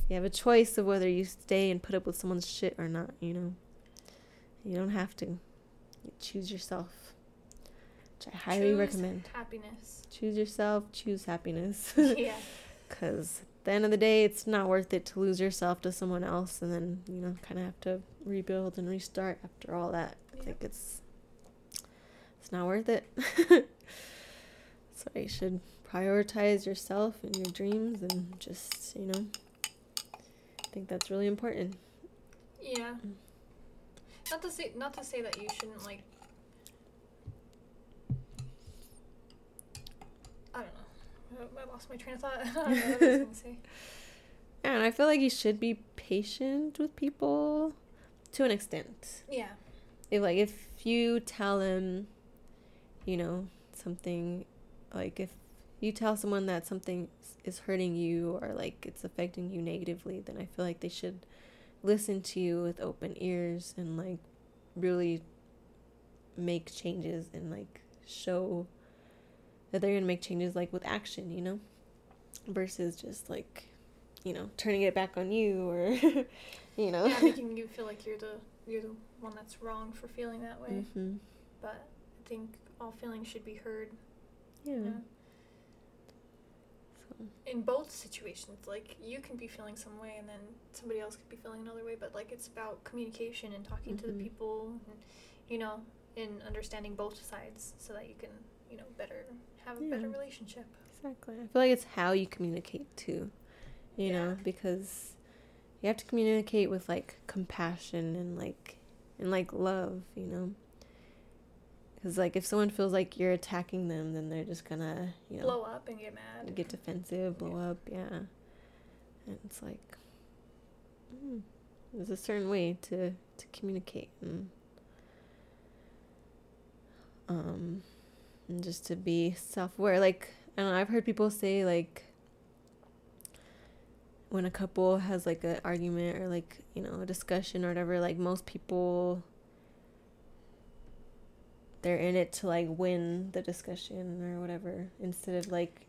[SPEAKER 1] You have a choice of whether you stay and put up with someone's shit or not you know? You don't have to. You choose yourself which i highly
[SPEAKER 2] Choose
[SPEAKER 1] recommend.
[SPEAKER 2] Happiness.
[SPEAKER 1] choose yourself choose happiness.
[SPEAKER 2] Yeah.
[SPEAKER 1] because at the end of the day it's not worth it to lose yourself to someone else and then you know kind of have to rebuild and restart after all that
[SPEAKER 2] Yep.
[SPEAKER 1] like it's it's not worth it so you should prioritize yourself and your dreams and just you know i think that's really important
[SPEAKER 2] Yeah.
[SPEAKER 1] Mm.
[SPEAKER 2] Not to say not to say that you shouldn't like I don't know. I- lost my train of thought. I don't know what I was gonna say.
[SPEAKER 1] and i feel like you should be patient with people to an extent
[SPEAKER 2] Yeah.
[SPEAKER 1] if like if you tell them you know something like if you tell someone that something is hurting you or like it's affecting you negatively then i feel like they should listen to you with open ears and like really make changes and like show that they're gonna make changes like with action you know versus just like you know turning it back on you or you know
[SPEAKER 2] Yeah, making you feel like you're the you're the one that's wrong for feeling that way.
[SPEAKER 1] hmm
[SPEAKER 2] But I think all feelings should be heard.
[SPEAKER 1] yeah,
[SPEAKER 2] Yeah.
[SPEAKER 1] So,
[SPEAKER 2] In both situations, like you can be feeling some way, and then somebody else could be feeling another way. But like it's about communication and talking to the
[SPEAKER 1] Mhm.
[SPEAKER 2] people, and you know, and understanding both sides, so that you can you know better have a better relationship.
[SPEAKER 1] Exactly. I feel like it's how you communicate too, you know, because you have to communicate with like compassion and like and like love, you know. because like if someone feels like you're attacking them, then they're just gonna you know
[SPEAKER 2] blow up and get mad.
[SPEAKER 1] get defensive, blow
[SPEAKER 2] Yeah.
[SPEAKER 1] up, yeah. And it's like, mm, there's a certain way to to communicate and um and just to be self-aware. Like I know, I've heard people say like when a couple has like an argument or like you know a discussion or whatever, like most people they're in it to like win the discussion or whatever instead of like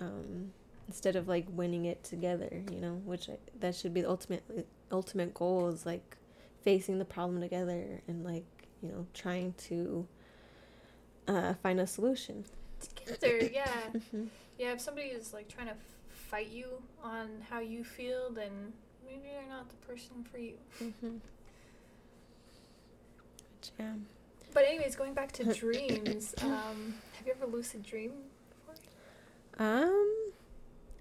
[SPEAKER 1] um instead of like winning it together you know which I, that should be the ultimate ultimate goal is like facing the problem together and like you know trying to uh find a solution
[SPEAKER 2] Together, yeah.
[SPEAKER 1] mm-hmm.
[SPEAKER 2] Yeah, if somebody is like trying to fight you on how you feel, then maybe they're not the person for you.
[SPEAKER 1] Mm-hmm. Which, yeah
[SPEAKER 2] But anyways, going back to dreams, um, have you ever lucid dreamed before?
[SPEAKER 1] Um,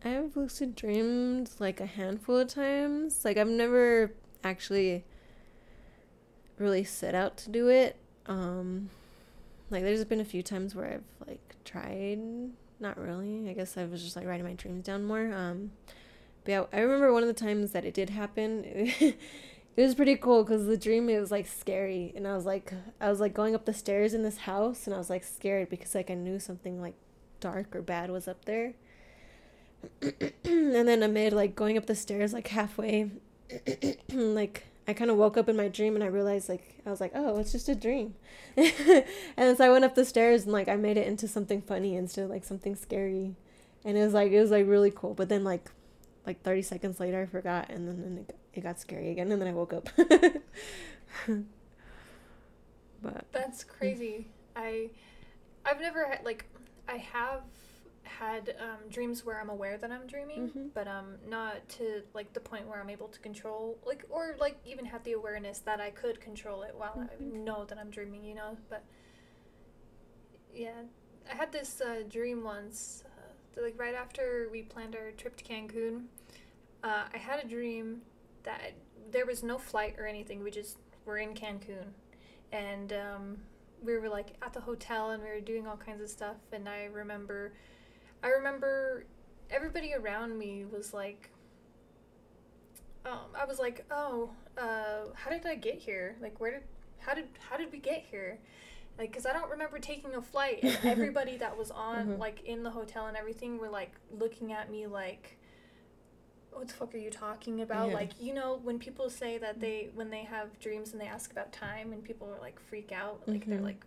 [SPEAKER 1] I've lucid dreamed like a handful of times. Like I've never actually really set out to do it. Um, like there's been a few times where I've like tried. Not really. I guess I was just like writing my dreams down more. Um, but yeah, I remember one of the times that it did happen. it was pretty cool because the dream it was like scary, and I was like, I was like going up the stairs in this house, and I was like scared because like I knew something like dark or bad was up there. and then amid like going up the stairs like halfway like I kind of woke up in my dream and I realized like I was like, "Oh, it's just a dream." and so I went up the stairs and like I made it into something funny instead of like something scary. And it was like it was like really cool. But then like like 30 seconds later I forgot and then, then it, it got scary again and then I woke up. but
[SPEAKER 2] That's crazy. I, I've never had like, I have had um, dreams where I'm aware that I'm dreaming,
[SPEAKER 1] Mhm.
[SPEAKER 2] but um, not to like the point where I'm able to control like or like even have the awareness that I could control it while I
[SPEAKER 1] Mhm.
[SPEAKER 2] know that I'm dreaming. You know, but yeah, I had this uh, dream once. Uh, like right after we planned our trip to Cancun, uh, I had a dream that there was no flight or anything. We just were in Cancun, and um, we were like at the hotel and we were doing all kinds of stuff. And I remember, I remember everybody around me was like, um, I was like, oh, uh, how did I get here? Like, where did, how did, how did we get here? Like, cause I don't remember taking a flight, and everybody that was on,
[SPEAKER 1] Mhm.
[SPEAKER 2] like, in the hotel and everything, were like looking at me like, what the fuck are you talking about?
[SPEAKER 1] Yeah.
[SPEAKER 2] Like, you know, when people say that they, when they have dreams and they ask about time, and people are like freak out, like they're
[SPEAKER 1] Mhm.
[SPEAKER 2] like,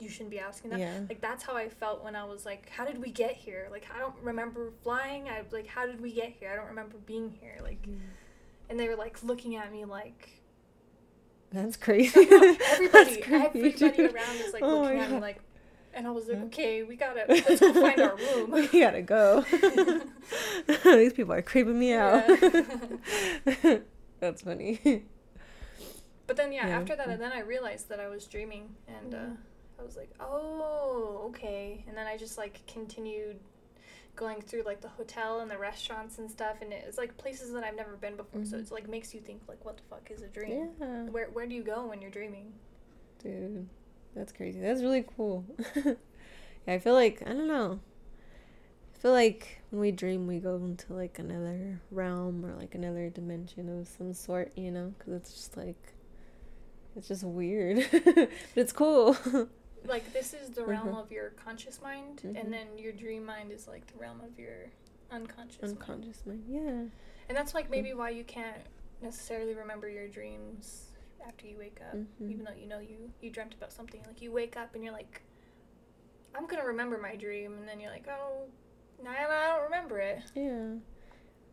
[SPEAKER 2] you shouldn't be asking that.
[SPEAKER 1] yeah.
[SPEAKER 2] Like that's how I felt when I was like, how did we get here? Like I don't remember flying. I like, how did we get here? I don't remember being here. Like, and they were like looking at me like,
[SPEAKER 1] That's crazy.
[SPEAKER 2] everybody,
[SPEAKER 1] That's
[SPEAKER 2] everybody
[SPEAKER 1] dude.
[SPEAKER 2] around is like
[SPEAKER 1] Oh
[SPEAKER 2] looking at me like, and I was like, okay, we gotta let's go find our room.
[SPEAKER 1] we gotta go. These people are creeping me out.
[SPEAKER 2] Yeah.
[SPEAKER 1] That's funny.
[SPEAKER 2] But then yeah,
[SPEAKER 1] Yeah.
[SPEAKER 2] after that, and then I realized that I was dreaming, and uh. I was like, oh, okay. And then I just like continued going through like the hotel and the restaurants and stuff, and it's like places that I've never been before. So
[SPEAKER 1] Mhm.
[SPEAKER 2] it's like makes you think like, what the fuck is a dream?
[SPEAKER 1] Yeah.
[SPEAKER 2] Where where do you go when you're dreaming?
[SPEAKER 1] Dude, that's crazy. That's really cool. yeah, I feel like, I don't know. I feel like when we dream, we go into like another realm or like another dimension of some sort, you know? Because it's just like, it's just weird. but it's cool.
[SPEAKER 2] Like this is the realm
[SPEAKER 1] Mhm.
[SPEAKER 2] of your conscious mind, and then your dream mind is like the realm of your unconscious.
[SPEAKER 1] Unconscious mind. Yeah.
[SPEAKER 2] And that's like maybe why you can't necessarily remember your dreams after you wake up,
[SPEAKER 1] Mhm.
[SPEAKER 2] even though you know you you dreamt about something. Like you wake up and you're like, I'm gonna remember my dream, and then you're like, oh, now I don't remember it.
[SPEAKER 1] Yeah.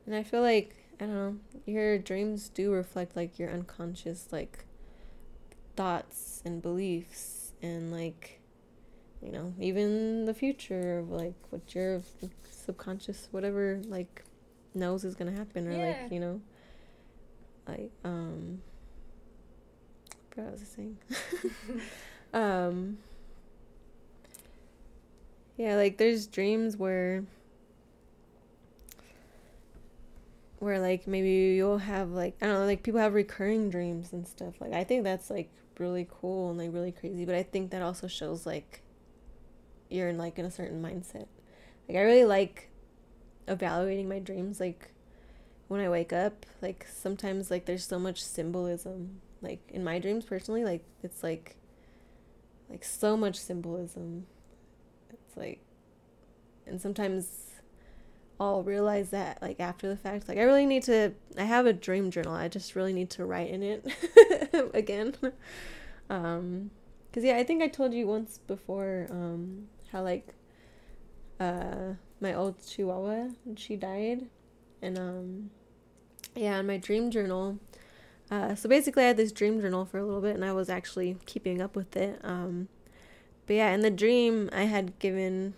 [SPEAKER 1] And I feel like, I don't know, your dreams do reflect like your unconscious like thoughts and beliefs and like you know, even the future of like what your subconscious whatever like knows is to happen or
[SPEAKER 2] Yeah.
[SPEAKER 1] like, you know, like um I forgot what I was saying. um yeah like there's dreams where where like maybe you'll have like i don't know like people have recurring dreams and stuff like i think that's like really cool and like really crazy. But I think that also shows like you're in like in a certain mindset. Like I really like evaluating my dreams like when I wake up, like sometimes like there's so much symbolism. Like in my dreams personally, like it's like like so much symbolism. It's like and sometimes I'll realize that like after the fact. Like I really need to I have a dream journal. I just really need to write in it again. um cuz yeah, I think I told you once before um how like uh my old chihuahua she died and um yeah, in my dream journal uh, so basically, I had this dream journal for a little bit, and I was actually keeping up with it. Um, but yeah, in the dream, I had given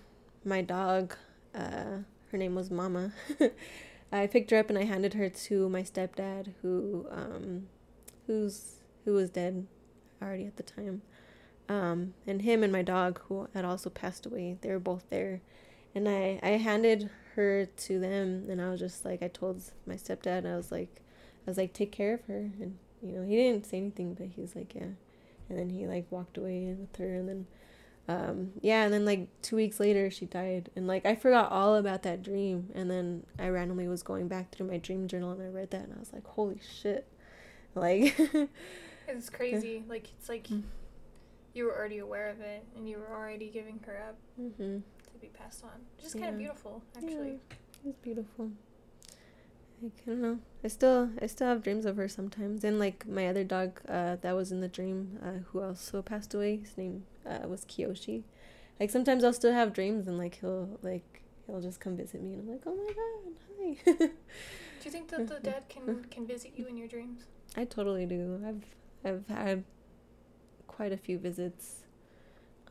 [SPEAKER 1] my dog uh, her name was Mama. I picked her up and I handed her to my stepdad, who um, who's who was dead already at the time. Um, and him and my dog, who had also passed away, they were both there. And I, I handed her to them, and I was just like, I told my stepdad, I was like, I was like, take care of her. And, you know, he didn't say anything, but he was like, yeah. And then he like walked away with her, and then um, yeah, and then like two weeks later, she died, and like I forgot all about that dream, and then I randomly was going back through my dream journal and I read that, and I was like, holy shit, like.
[SPEAKER 2] it's crazy. Like it's like mm. you were already aware of it, and you were already giving her up mm-hmm. to be passed on. Just yeah. kind of beautiful, actually.
[SPEAKER 1] Yeah, it's beautiful. I don't know. I still I still have dreams of her sometimes. And like my other dog uh, that was in the dream, uh, who also passed away. His name uh, was Kiyoshi. Like sometimes I'll still have dreams and like he'll like he'll just come visit me and I'm like, oh my god,
[SPEAKER 2] hi. do you think that the dead can can visit you in your dreams?
[SPEAKER 1] I totally do. I've I've had quite a few visits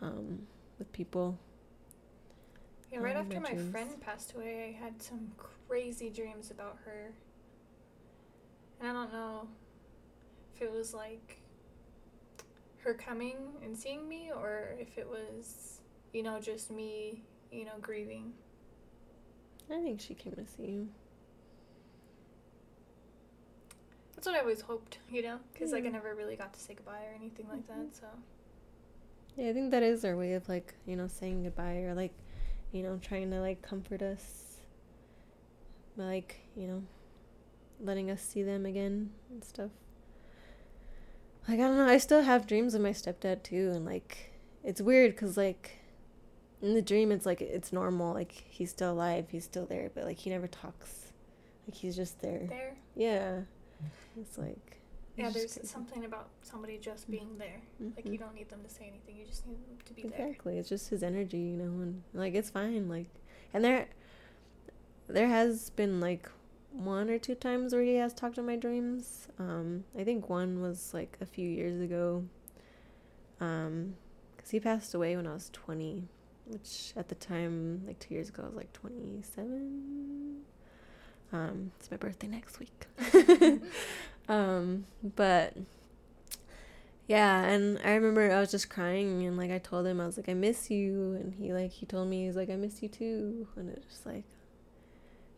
[SPEAKER 1] um, with people.
[SPEAKER 2] Yeah, right after my, my friend passed away, I had some crazy dreams about her. And I don't know if it was like her coming and seeing me or if it was, you know, just me, you know, grieving.
[SPEAKER 1] I think she came to see you.
[SPEAKER 2] That's what I always hoped, you know, because yeah. like I never really got to say goodbye or anything like mm-hmm. that. So.
[SPEAKER 1] Yeah, I think that is our way of like you know saying goodbye or like, you know, trying to like comfort us. Like you know, letting us see them again and stuff. Like I don't know, I still have dreams of my stepdad too, and like it's weird because like in the dream it's like it's normal, like he's still alive, he's still there, but like he never talks, like he's just there.
[SPEAKER 2] There.
[SPEAKER 1] Yeah. It's like.
[SPEAKER 2] Yeah, there's something about somebody just mm-hmm. being there. Mm-hmm. Like you don't need them to say anything; you just need them to be
[SPEAKER 1] exactly. there. Exactly, it's just his energy, you know, and like it's fine. Like, and there, there has been like one or two times where he has talked in my dreams. Um, I think one was like a few years ago. Um, cause he passed away when I was twenty, which at the time, like two years ago, I was like twenty-seven. Um, it's my birthday next week. um, but yeah, and I remember I was just crying and like I told him I was like I miss you, and he like he told me he's like I miss you too, and it's just like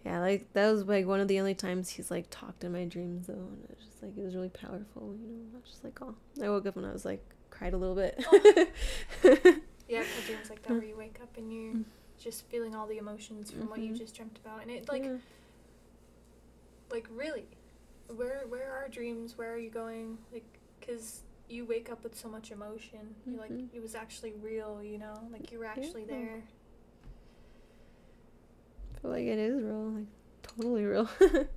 [SPEAKER 1] yeah, like that was like one of the only times he's like talked in my dreams though, and it was just like it was really powerful, you know. I was just like, oh, I woke up and I was like cried a little bit.
[SPEAKER 2] oh. Yeah, dreams like that where you wake up and you're mm. just feeling all the emotions from mm-hmm. what you mm-hmm. just dreamt about, and it like, yeah. like really, where where are dreams? Where are you going? Like, cause you wake up with so much emotion. Mm-hmm. You're like it was actually real, you know, like you were actually yeah. there
[SPEAKER 1] feel like it is real, like totally real.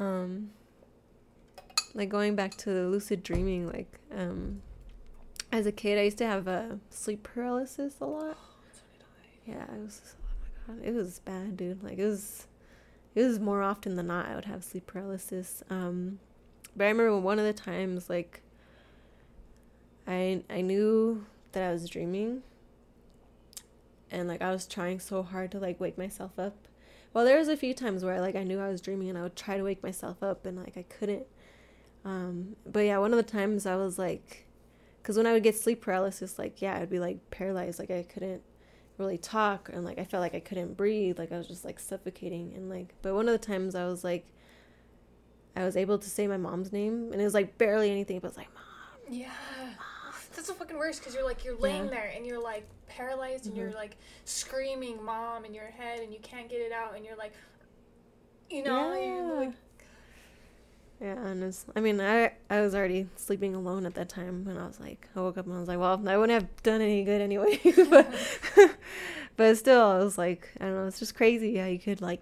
[SPEAKER 1] um like going back to the lucid dreaming, like um as a kid I used to have a uh, sleep paralysis a lot. yeah, it was oh my god, it was bad, dude. Like it was it was more often than not I would have sleep paralysis. Um but I remember one of the times like I I knew that I was dreaming and like I was trying so hard to like wake myself up. Well, there was a few times where like I knew I was dreaming and I would try to wake myself up and like I couldn't. Um, but yeah, one of the times I was like, because when I would get sleep paralysis, like yeah, I'd be like paralyzed, like I couldn't really talk and like I felt like I couldn't breathe, like I was just like suffocating and like. But one of the times I was like, I was able to say my mom's name, and it was like barely anything, but it's like mom.
[SPEAKER 2] Yeah. That's the fucking worst because you're like you're laying
[SPEAKER 1] Yeah.
[SPEAKER 2] there and you're like paralyzed and
[SPEAKER 1] Mhm.
[SPEAKER 2] you're like screaming mom in your head and you can't get it out and you're like, you know, you're like
[SPEAKER 1] Yeah, and it's, I mean, I I was already sleeping alone at that time, and I was like, I woke up and I was like, well, I wouldn't have done any good anyway, but but still, I was like, I don't know, it's just crazy how you could like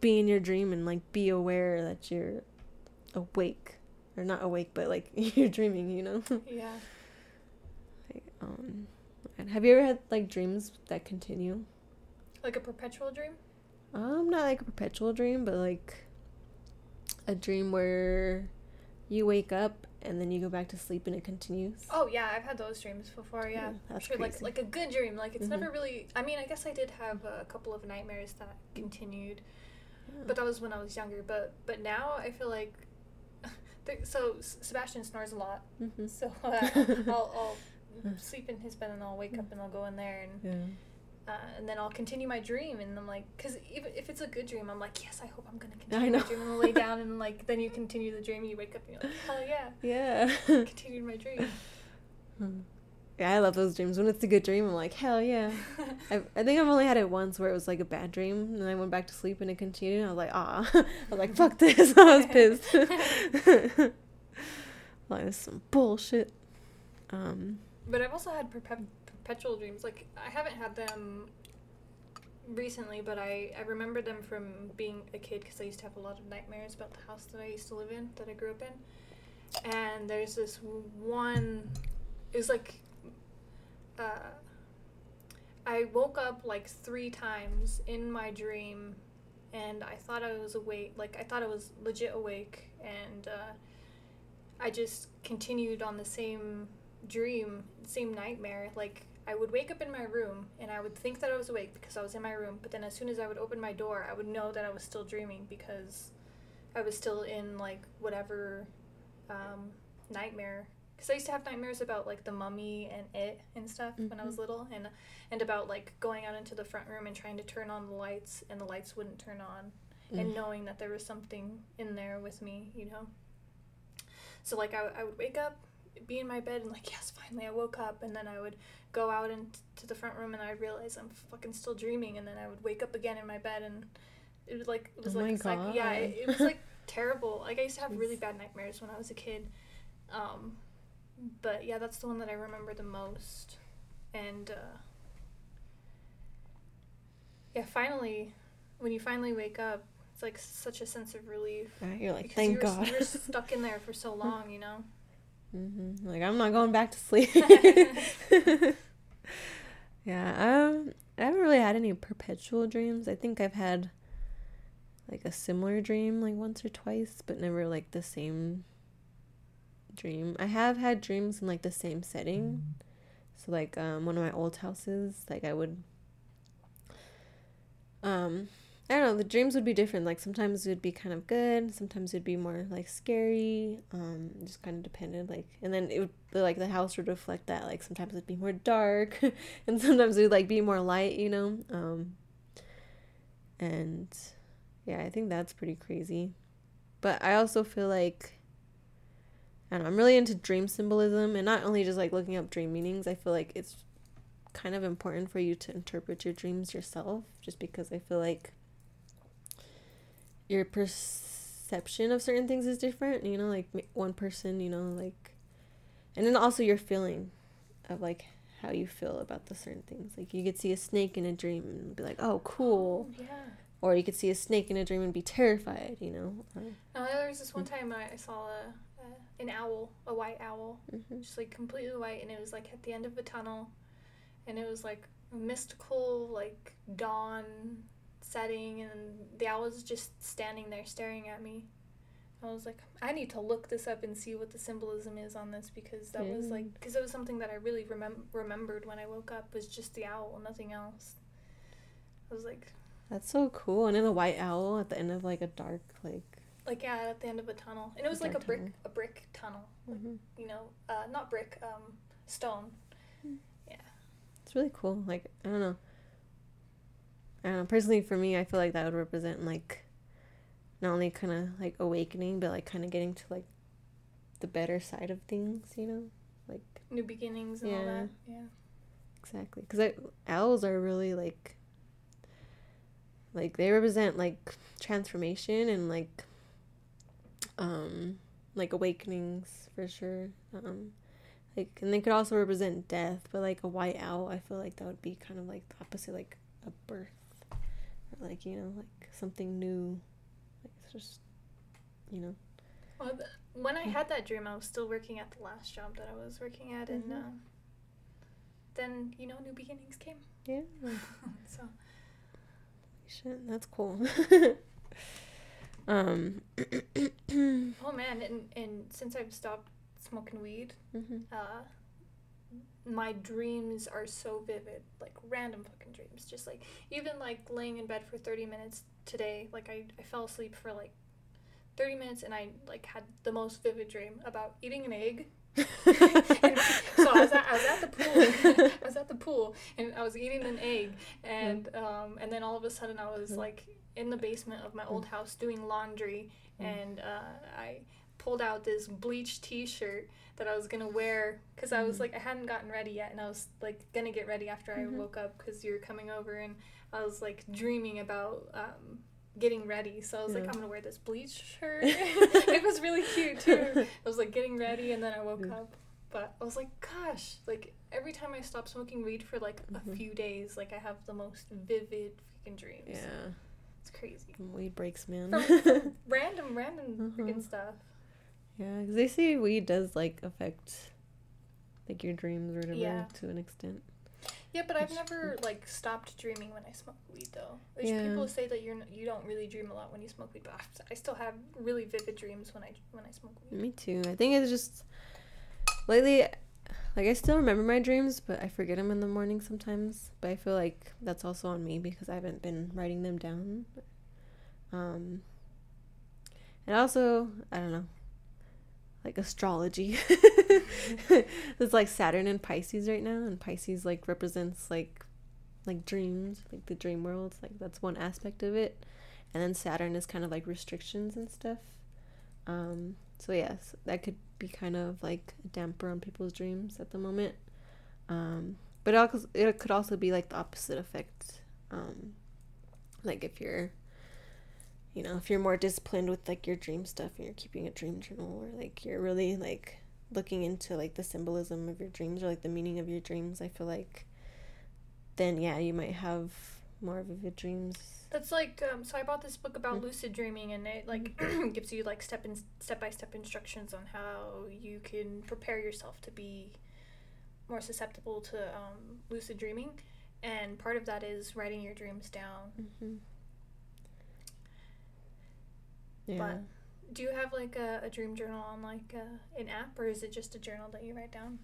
[SPEAKER 1] be in your dream and like be aware that you're awake, or not awake, but like you're dreaming, you know.
[SPEAKER 2] yeah.
[SPEAKER 1] Like, um, and have you ever had like dreams that continue?
[SPEAKER 2] Like a perpetual dream?
[SPEAKER 1] Um, not like a perpetual dream, but like a dream where you wake up and then you go back to sleep and it continues.
[SPEAKER 2] Oh yeah, I've had those dreams before. Yeah,
[SPEAKER 1] that's
[SPEAKER 2] sure. Like
[SPEAKER 1] crazy.
[SPEAKER 2] like a good dream. Like it's
[SPEAKER 1] Mhm.
[SPEAKER 2] never really. I mean, I guess I did have a couple of nightmares that continued,
[SPEAKER 1] Yeah.
[SPEAKER 2] but that was when I was younger. But but now I feel like. So S- Sebastian snores a lot,
[SPEAKER 1] Mhm.
[SPEAKER 2] so uh, I'll, I'll sleep in his bed and I'll wake up and I'll go in there and
[SPEAKER 1] yeah.
[SPEAKER 2] uh, and then I'll continue my dream and I'm like, because even if it's a good dream, I'm like, yes, I hope I'm gonna
[SPEAKER 1] I
[SPEAKER 2] continue
[SPEAKER 1] know.
[SPEAKER 2] my dream and I'll lay down and like then you continue the dream, And you wake up and you're like, hell yeah,
[SPEAKER 1] Yeah.
[SPEAKER 2] continued my dream.
[SPEAKER 1] yeah, I love those dreams. When it's a good dream, I'm like, hell yeah. I, I think I've only had it once where it was like a bad dream, and I went back to sleep and it continued. And I was like, ah, I was like, fuck this. I was pissed. like, this is some bullshit. Um,
[SPEAKER 2] But I've also had perpe- perpetual dreams. Like I haven't had them recently, but I I remember them from being a kid because I used to have a lot of nightmares about the house that I used to live in, that I grew up in. And there's this one. It was like. Uh, I woke up like three times in my dream, and I thought I was awake. Like I thought I was legit awake, and uh, I just continued on the same dream, same nightmare. Like I would wake up in my room and I would think that I was awake because I was in my room, but then as soon as I would open my door, I would know that I was still dreaming because I was still in like whatever um, nightmare. Because I used to have nightmares about like the mummy and it and stuff when I was
[SPEAKER 1] Mhm.
[SPEAKER 2] little, and and about like going out into the front room and trying to turn on the lights and the lights wouldn't turn on and
[SPEAKER 1] mm.
[SPEAKER 2] knowing that there was something in there with me, you know. So like I, I would wake up, be in my bed, and like yes, finally I woke up, and then I would go out into the front room, and I realize I'm fucking still dreaming, and then I would wake up again in my bed, and it was like it was
[SPEAKER 1] Oh
[SPEAKER 2] like like yeah, it, it was like terrible. Like I used to have really bad nightmares when I was a kid, um, but yeah, that's the one that I remember the most, and uh, yeah, finally, when you finally wake up, it's like such a sense of relief.
[SPEAKER 1] Yeah, you're like, thank
[SPEAKER 2] you were,
[SPEAKER 1] God.
[SPEAKER 2] You were stuck in there for so long, you know?
[SPEAKER 1] Hmm Like I'm not going back to sleep. yeah, um, I haven't really had any perpetual dreams. I think I've had like a similar dream like once or twice, but never like the same dream. I have had dreams in like the same setting. So like um one of my old houses, like I would um I don't know, the dreams would be different. Like sometimes it would be kind of good, sometimes it'd be more like scary. Um, just kind of depended. Like, and then it would like the house would reflect that. Like sometimes it'd be more dark, and sometimes it would like be more light. You know. Um, and yeah, I think that's pretty crazy. But I also feel like I know. I'm really into dream symbolism, and not only just like looking up dream meanings. I feel like it's kind of important for you to interpret your dreams yourself, just because I feel like your perception of certain things is different you know like one person you know like and then also your feeling of like how you feel about the certain things like you could see a snake in a dream and be like oh cool
[SPEAKER 2] Yeah.
[SPEAKER 1] or you could see a snake in a dream and be terrified you know uh,
[SPEAKER 2] Uh, there was this one time I, saw a, a, an owl, a white owl,
[SPEAKER 1] mhm.
[SPEAKER 2] just like completely white, and it was like at the end of a tunnel, and it was like mystical, like dawn setting, and the owl was just standing there staring at me. I was like, I need to look this up and see what the symbolism is on this because that was like, because it was something that I really remem- remembered when I woke up was just the owl, nothing else. I was like,
[SPEAKER 1] that's so cool and then a white owl at the end of like a dark like
[SPEAKER 2] like yeah, at the end of a tunnel, and it was like a brick,
[SPEAKER 1] tunnel.
[SPEAKER 2] a brick tunnel,
[SPEAKER 1] mhm.
[SPEAKER 2] you know, uh, not brick, um, stone. Yeah.
[SPEAKER 1] It's really cool like i don't know i don't know personally for me i feel like that would represent like not only kind of like awakening, but like kind of getting to like the better side of things, you know, like
[SPEAKER 2] New beginnings and all
[SPEAKER 1] Yeah.
[SPEAKER 2] that. Yeah.
[SPEAKER 1] exactly because owls are really like like they represent like transformation and like um like awakenings for sure um like and they could also represent death but like a white owl i feel like that would be kind of like the opposite like a birth like you know like something new like it's just you know
[SPEAKER 2] Well, th- when I had that dream, I was still working at the last job that I was working at, and
[SPEAKER 1] Mhm.
[SPEAKER 2] uh, then you know, new beginnings came.
[SPEAKER 1] yeah
[SPEAKER 2] so
[SPEAKER 1] shit that's cool um
[SPEAKER 2] oh man, and and since I've stopped smoking weed,
[SPEAKER 1] mhm.
[SPEAKER 2] uh, my dreams are so vivid, like random fucking dreams. Just like even like laying in bed for thirty minutes today, like I, I fell asleep for like thirty minutes, and I like had the most vivid dream about eating an egg. And so I was, at, I was at the pool. I was at the pool, and I was eating an egg, and um, and then all of a sudden I was like in the basement of my old house doing laundry, and uh, I pulled out this bleached T-shirt that I was gonna wear because I was
[SPEAKER 1] Mhm.
[SPEAKER 2] like I hadn't gotten ready yet, and I was like gonna get ready after I
[SPEAKER 1] Mhm.
[SPEAKER 2] woke up because you were coming over, and I was like dreaming about. Um, getting ready so i was like i'm gonna wear this bleached shirt it was really cute too i was like getting ready and then i woke
[SPEAKER 1] Yeah.
[SPEAKER 2] up but I was like, gosh, like every time I stop smoking weed for like a
[SPEAKER 1] Mhm.
[SPEAKER 2] few days, like I have the most vivid freaking dreams.
[SPEAKER 1] yeah
[SPEAKER 2] It's crazy.
[SPEAKER 1] weed breaks man
[SPEAKER 2] From, random, random
[SPEAKER 1] Uh-huh.
[SPEAKER 2] freaking stuff.
[SPEAKER 1] Yeah, because they say weed does like affect like your dreams or whatever
[SPEAKER 2] Yeah.
[SPEAKER 1] to an extent.
[SPEAKER 2] Yeah, but I've never like stopped dreaming when I smoke weed though. There's
[SPEAKER 1] Yeah.
[SPEAKER 2] people say that you're n- you don't really dream a lot when you smoke weed, but I- I still have really vivid dreams when I when I smoke weed.
[SPEAKER 1] Me too. I think it's just lately, like I still remember my dreams, but I forget them in the morning sometimes. But I feel like that's also on me because I haven't been writing them down. Um, and also I don't know, like astrology. it's like Saturn and Pisces right now, and Pisces like represents like like dreams, like the dream world. Like that's one aspect of it, and then Saturn is kind of like restrictions and stuff. Um, so yes, that could be kind of like a damper on people's dreams at the moment. Um, but it it could also be like the opposite effect. Um, like if you're, you know, if you're more disciplined with like your dream stuff and you're keeping a dream journal or like you're really like looking into like the symbolism of your dreams or like the meaning of your dreams, I feel like then yeah, you might have more vivid dreams.
[SPEAKER 2] That's like um, so I bought this book about
[SPEAKER 1] Mm.
[SPEAKER 2] lucid dreaming and it like gives you like step in step by step instructions on how you can prepare yourself to be more susceptible to um, lucid dreaming and part of that is writing your dreams down.
[SPEAKER 1] Mm-hmm. Yeah.
[SPEAKER 2] Do you have like a, a dream journal on like uh, an app or is it just a journal that you write down?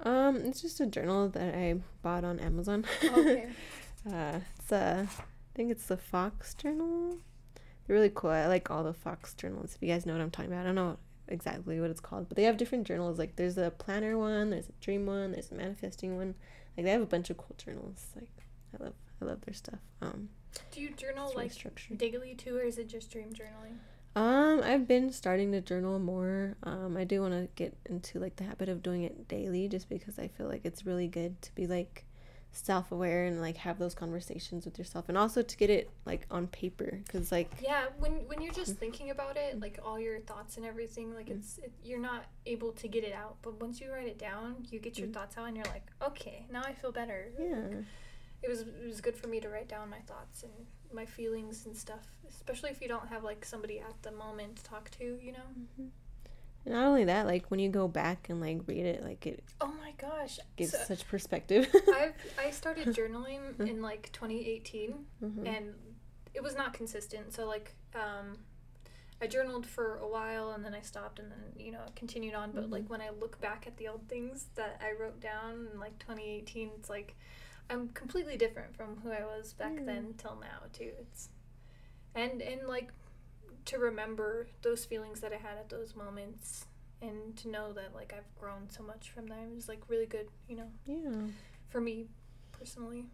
[SPEAKER 1] Um, it's just a journal that I bought on Amazon.
[SPEAKER 2] Okay.
[SPEAKER 1] uh, it's a, I think it's the Fox journal. They're really cool. I like all the Fox journals. If you guys know what I'm talking about, I don't know exactly what it's called, but they have different journals. Like there's a planner one, there's a dream one, there's a manifesting one. Like they have a bunch of cool journals. Like I love, I love their stuff. Um,
[SPEAKER 2] Do you journal like daily too or is it just dream journaling?
[SPEAKER 1] Um, I've been starting to journal more. Um, I do want to get into like the habit of doing it daily just because I feel like it's really good to be like self-aware and like have those conversations with yourself and also to get it like on paper cuz like
[SPEAKER 2] Yeah, when when you're just
[SPEAKER 1] Mm.
[SPEAKER 2] thinking about it, like all your thoughts and everything, like
[SPEAKER 1] Mm.
[SPEAKER 2] it's it, you're not able to get it out. But once you write it down, you get your
[SPEAKER 1] Mm.
[SPEAKER 2] thoughts out, and you're like, okay, now I feel better.
[SPEAKER 1] yeah.
[SPEAKER 2] It was it was good for me to write down my thoughts and my feelings and stuff, especially if you don't have like somebody at the moment to talk to, you know.
[SPEAKER 1] Mhm. Not only that, like when you go back and like read it, like it
[SPEAKER 2] Oh my gosh,
[SPEAKER 1] gives
[SPEAKER 2] So,
[SPEAKER 1] such perspective.
[SPEAKER 2] I've I started journaling in like 2018.
[SPEAKER 1] Mhm.
[SPEAKER 2] and it was not consistent. So like um, I journaled for a while and then I stopped and then you know continued on. But
[SPEAKER 1] Mhm.
[SPEAKER 2] like when I look back at the old things that I wrote down in like 2018, it's like I'm completely different from who I was back
[SPEAKER 1] Yeah.
[SPEAKER 2] then till now too. It's and and like to remember those feelings that I had at those moments and to know that like I've grown so much from them is like really good, you know,
[SPEAKER 1] yeah.
[SPEAKER 2] for me personally.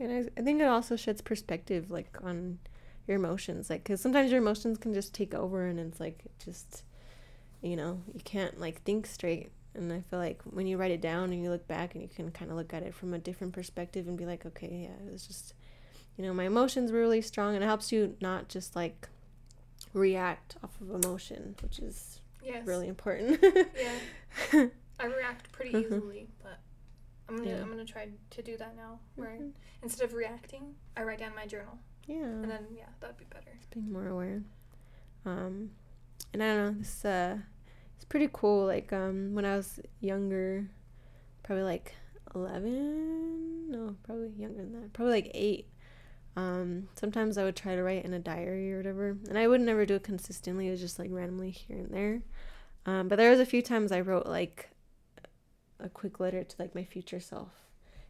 [SPEAKER 1] And I, I think it also sheds perspective like on your emotions like because sometimes your emotions can just take over and it's like just you know you can't like think straight and i feel like when you write it down and you look back and you can kind of look at it from a different perspective and be like okay yeah it was just you know my emotions were really strong and it helps you not just like react off of emotion which is
[SPEAKER 2] Yes.
[SPEAKER 1] really important
[SPEAKER 2] Yeah. I react pretty
[SPEAKER 1] Mhm.
[SPEAKER 2] easily, but I'm gonna
[SPEAKER 1] Yeah.
[SPEAKER 2] I'm gonna try to do that now. Where I,
[SPEAKER 1] Mhm.
[SPEAKER 2] instead of reacting, I write down my journal,
[SPEAKER 1] yeah
[SPEAKER 2] and then yeah, that'd be better.
[SPEAKER 1] being more aware. Um, and I don't know, this uh, it's pretty cool. Like um, when I was younger, probably like eleven, no, probably younger than that, probably like eight. Um, sometimes I would try to write in a diary or whatever, and I would never do it consistently. It was just like randomly here and there. Um, but there was a few times I wrote like a quick letter to like my future self,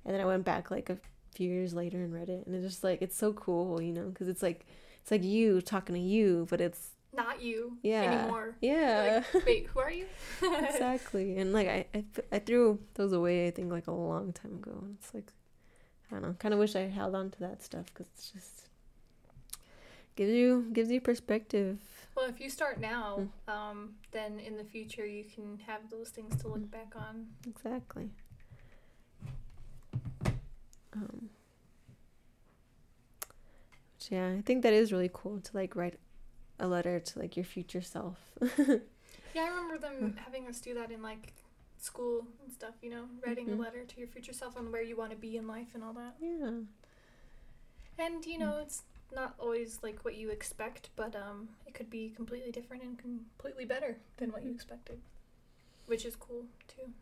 [SPEAKER 1] and then I went back like a few years later and read it, and it's just like it's so cool, you know, because it's like it's like you talking to you, but it's
[SPEAKER 2] Not you
[SPEAKER 1] yeah,
[SPEAKER 2] anymore.
[SPEAKER 1] yeah,
[SPEAKER 2] Like, wait, who are you?
[SPEAKER 1] exactly. And like I, I, I threw those away. I think like a long time ago. And it's like I don't know. Kind of wish I held on to that stuff because it's just gives you gives you perspective.
[SPEAKER 2] Well, if you start now,
[SPEAKER 1] Mm.
[SPEAKER 2] um, then in the future you can have those things to look
[SPEAKER 1] Mm.
[SPEAKER 2] back on.
[SPEAKER 1] Exactly. Um. Yeah, I think that is really cool to like write a letter to like your future self.
[SPEAKER 2] Yeah, I remember them having us do that in like school and stuff. You know, writing
[SPEAKER 1] Mhm.
[SPEAKER 2] a letter to your future self on where you want to be in life and all that.
[SPEAKER 1] yeah.
[SPEAKER 2] And you know, it's not always like what you expect, but um, it could be completely different and completely better than what you
[SPEAKER 1] Mhm.
[SPEAKER 2] expected, which is cool too.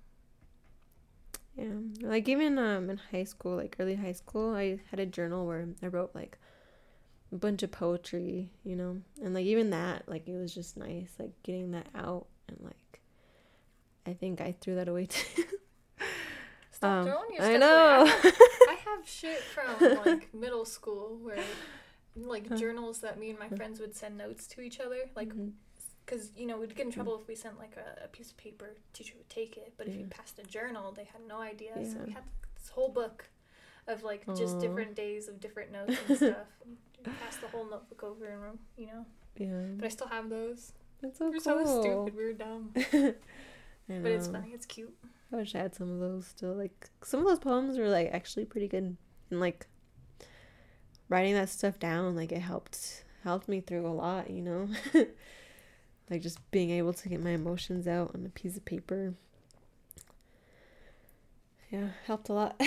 [SPEAKER 1] Yeah, like even um in high school, like early high school, I had a journal where I wrote like a bunch of poetry, you know, and like even that, like it was just nice, like getting that out, and like I think I threw that away too.
[SPEAKER 2] Stop
[SPEAKER 1] Um,
[SPEAKER 2] throwing your
[SPEAKER 1] I know.
[SPEAKER 2] away. I have, I have shit from like middle school where like journals that me and my friends would send notes to each other, like
[SPEAKER 1] Mhm.
[SPEAKER 2] because you know we'd get in trouble if we sent like a, a piece of paper teacher would take it but if you passed a journal they had no idea so we
[SPEAKER 1] Yeah.
[SPEAKER 2] had this whole book of like just different days of different notes and stuff. Passed the whole notebook over and wrote, you know.
[SPEAKER 1] Yeah,
[SPEAKER 2] but i still have those.
[SPEAKER 1] That's so
[SPEAKER 2] we're
[SPEAKER 1] cool.
[SPEAKER 2] so stupid. We were dumb. But it's funny. It's cute.
[SPEAKER 1] I wish I had some of those still. Like some of those poems were like actually pretty good, and like writing that stuff down, like it helped helped me through a lot. You know, like just being able to get my emotions out on a piece of paper. Yeah, helped a lot.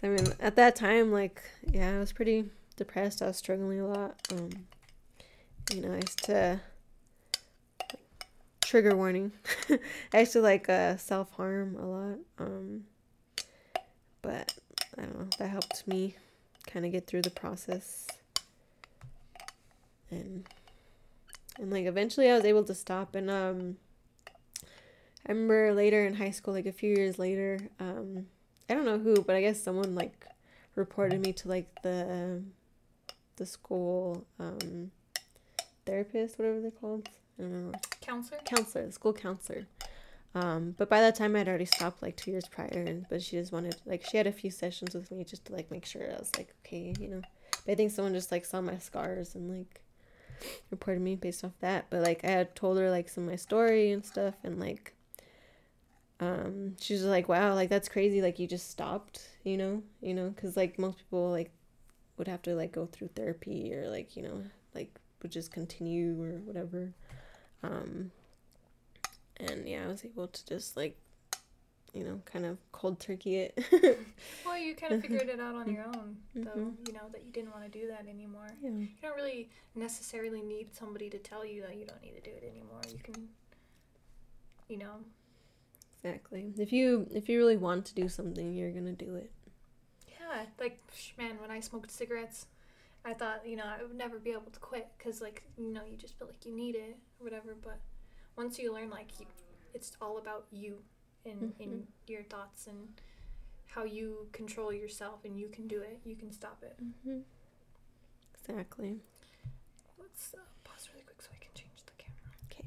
[SPEAKER 1] So I mean, at that time, like yeah, I was pretty depressed. I was struggling a lot. Um, you know, I used to trigger warning. I used to like uh, self harm a lot. Um, but I don't know. That helped me kind of get through the process. And and like eventually I was able to stop. And um, I remember later in high school, like a few years later, um, I don't know who, but I guess someone like reported me to like the the school um, therapist, whatever they're called. I don't know
[SPEAKER 2] counselor
[SPEAKER 1] counselor, the school counselor. Um, but by that time, I'd already stopped like two years prior, and but she just wanted like she had a few sessions with me just to like make sure I was like okay, you know. But I think someone just like saw my scars and like reported me based off that. But like I had told her like some of my story and stuff, and like um, she was like, wow, like that's crazy, like you just stopped, you know, you know, because like most people like would have to like go through therapy or like you know like would just continue or whatever. Um, and yeah, I was able to just like, you know, kind of cold turkey it.
[SPEAKER 2] well you kind of figured it out on your own though
[SPEAKER 1] Mhm.
[SPEAKER 2] you know that you didn't want to do that anymore
[SPEAKER 1] yeah.
[SPEAKER 2] you don't really necessarily need somebody to tell you that you don't need to do it anymore you can you know
[SPEAKER 1] Exactly. If you if you really want to do something, you're gonna do it.
[SPEAKER 2] Yeah, like man, when I smoked cigarettes, I thought you know I would never be able to quit because like you know you just feel like you need it or whatever. But once you learn like you, it's all about you and in
[SPEAKER 1] Mhm.
[SPEAKER 2] your thoughts and how you control yourself and you can do it. You can stop it.
[SPEAKER 1] Mm-hmm. Exactly.
[SPEAKER 2] Let's uh, pause really quick so I can change the camera.
[SPEAKER 1] Okay.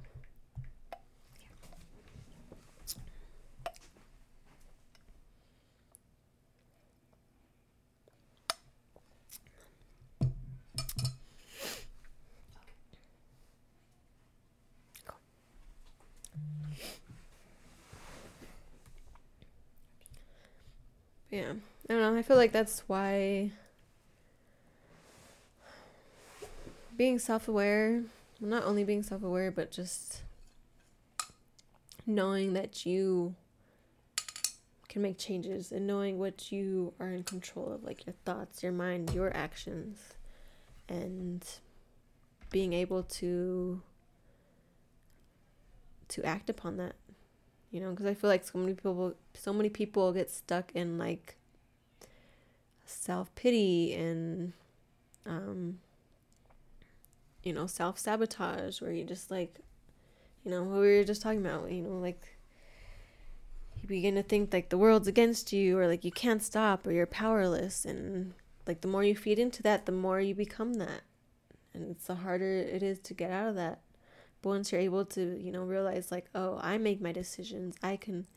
[SPEAKER 1] yeah, I don't know. I feel like that's why being self-aware, not only being self-aware, but just knowing that you can make changes and knowing what you are in control of, like your thoughts, your mind, your actions, and being able to to act upon that you know because i feel like so many people so many people get stuck in like self-pity and um you know self-sabotage where you just like you know what we were just talking about you know like you begin to think like the world's against you or like you can't stop or you're powerless and like the more you feed into that the more you become that. And it's the harder it is to get out of that. But once you're able to you know realize like oh i make my decisions i can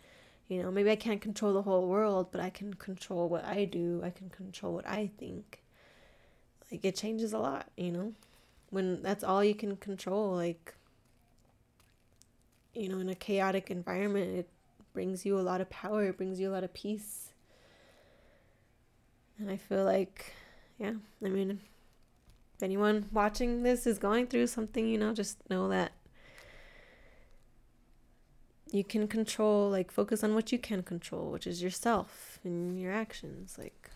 [SPEAKER 1] you know maybe i can't control the whole world but i can control what i do. I can control what i think. Like it changes a lot you know? When that's all you can control like you know in a chaotic environment it brings you a lot of power it brings you a lot of peace. And i feel like yeah i mean if anyone watching this is going through something, you know, just know that you can control, like, focus on what you can control, which is yourself and your actions. Like,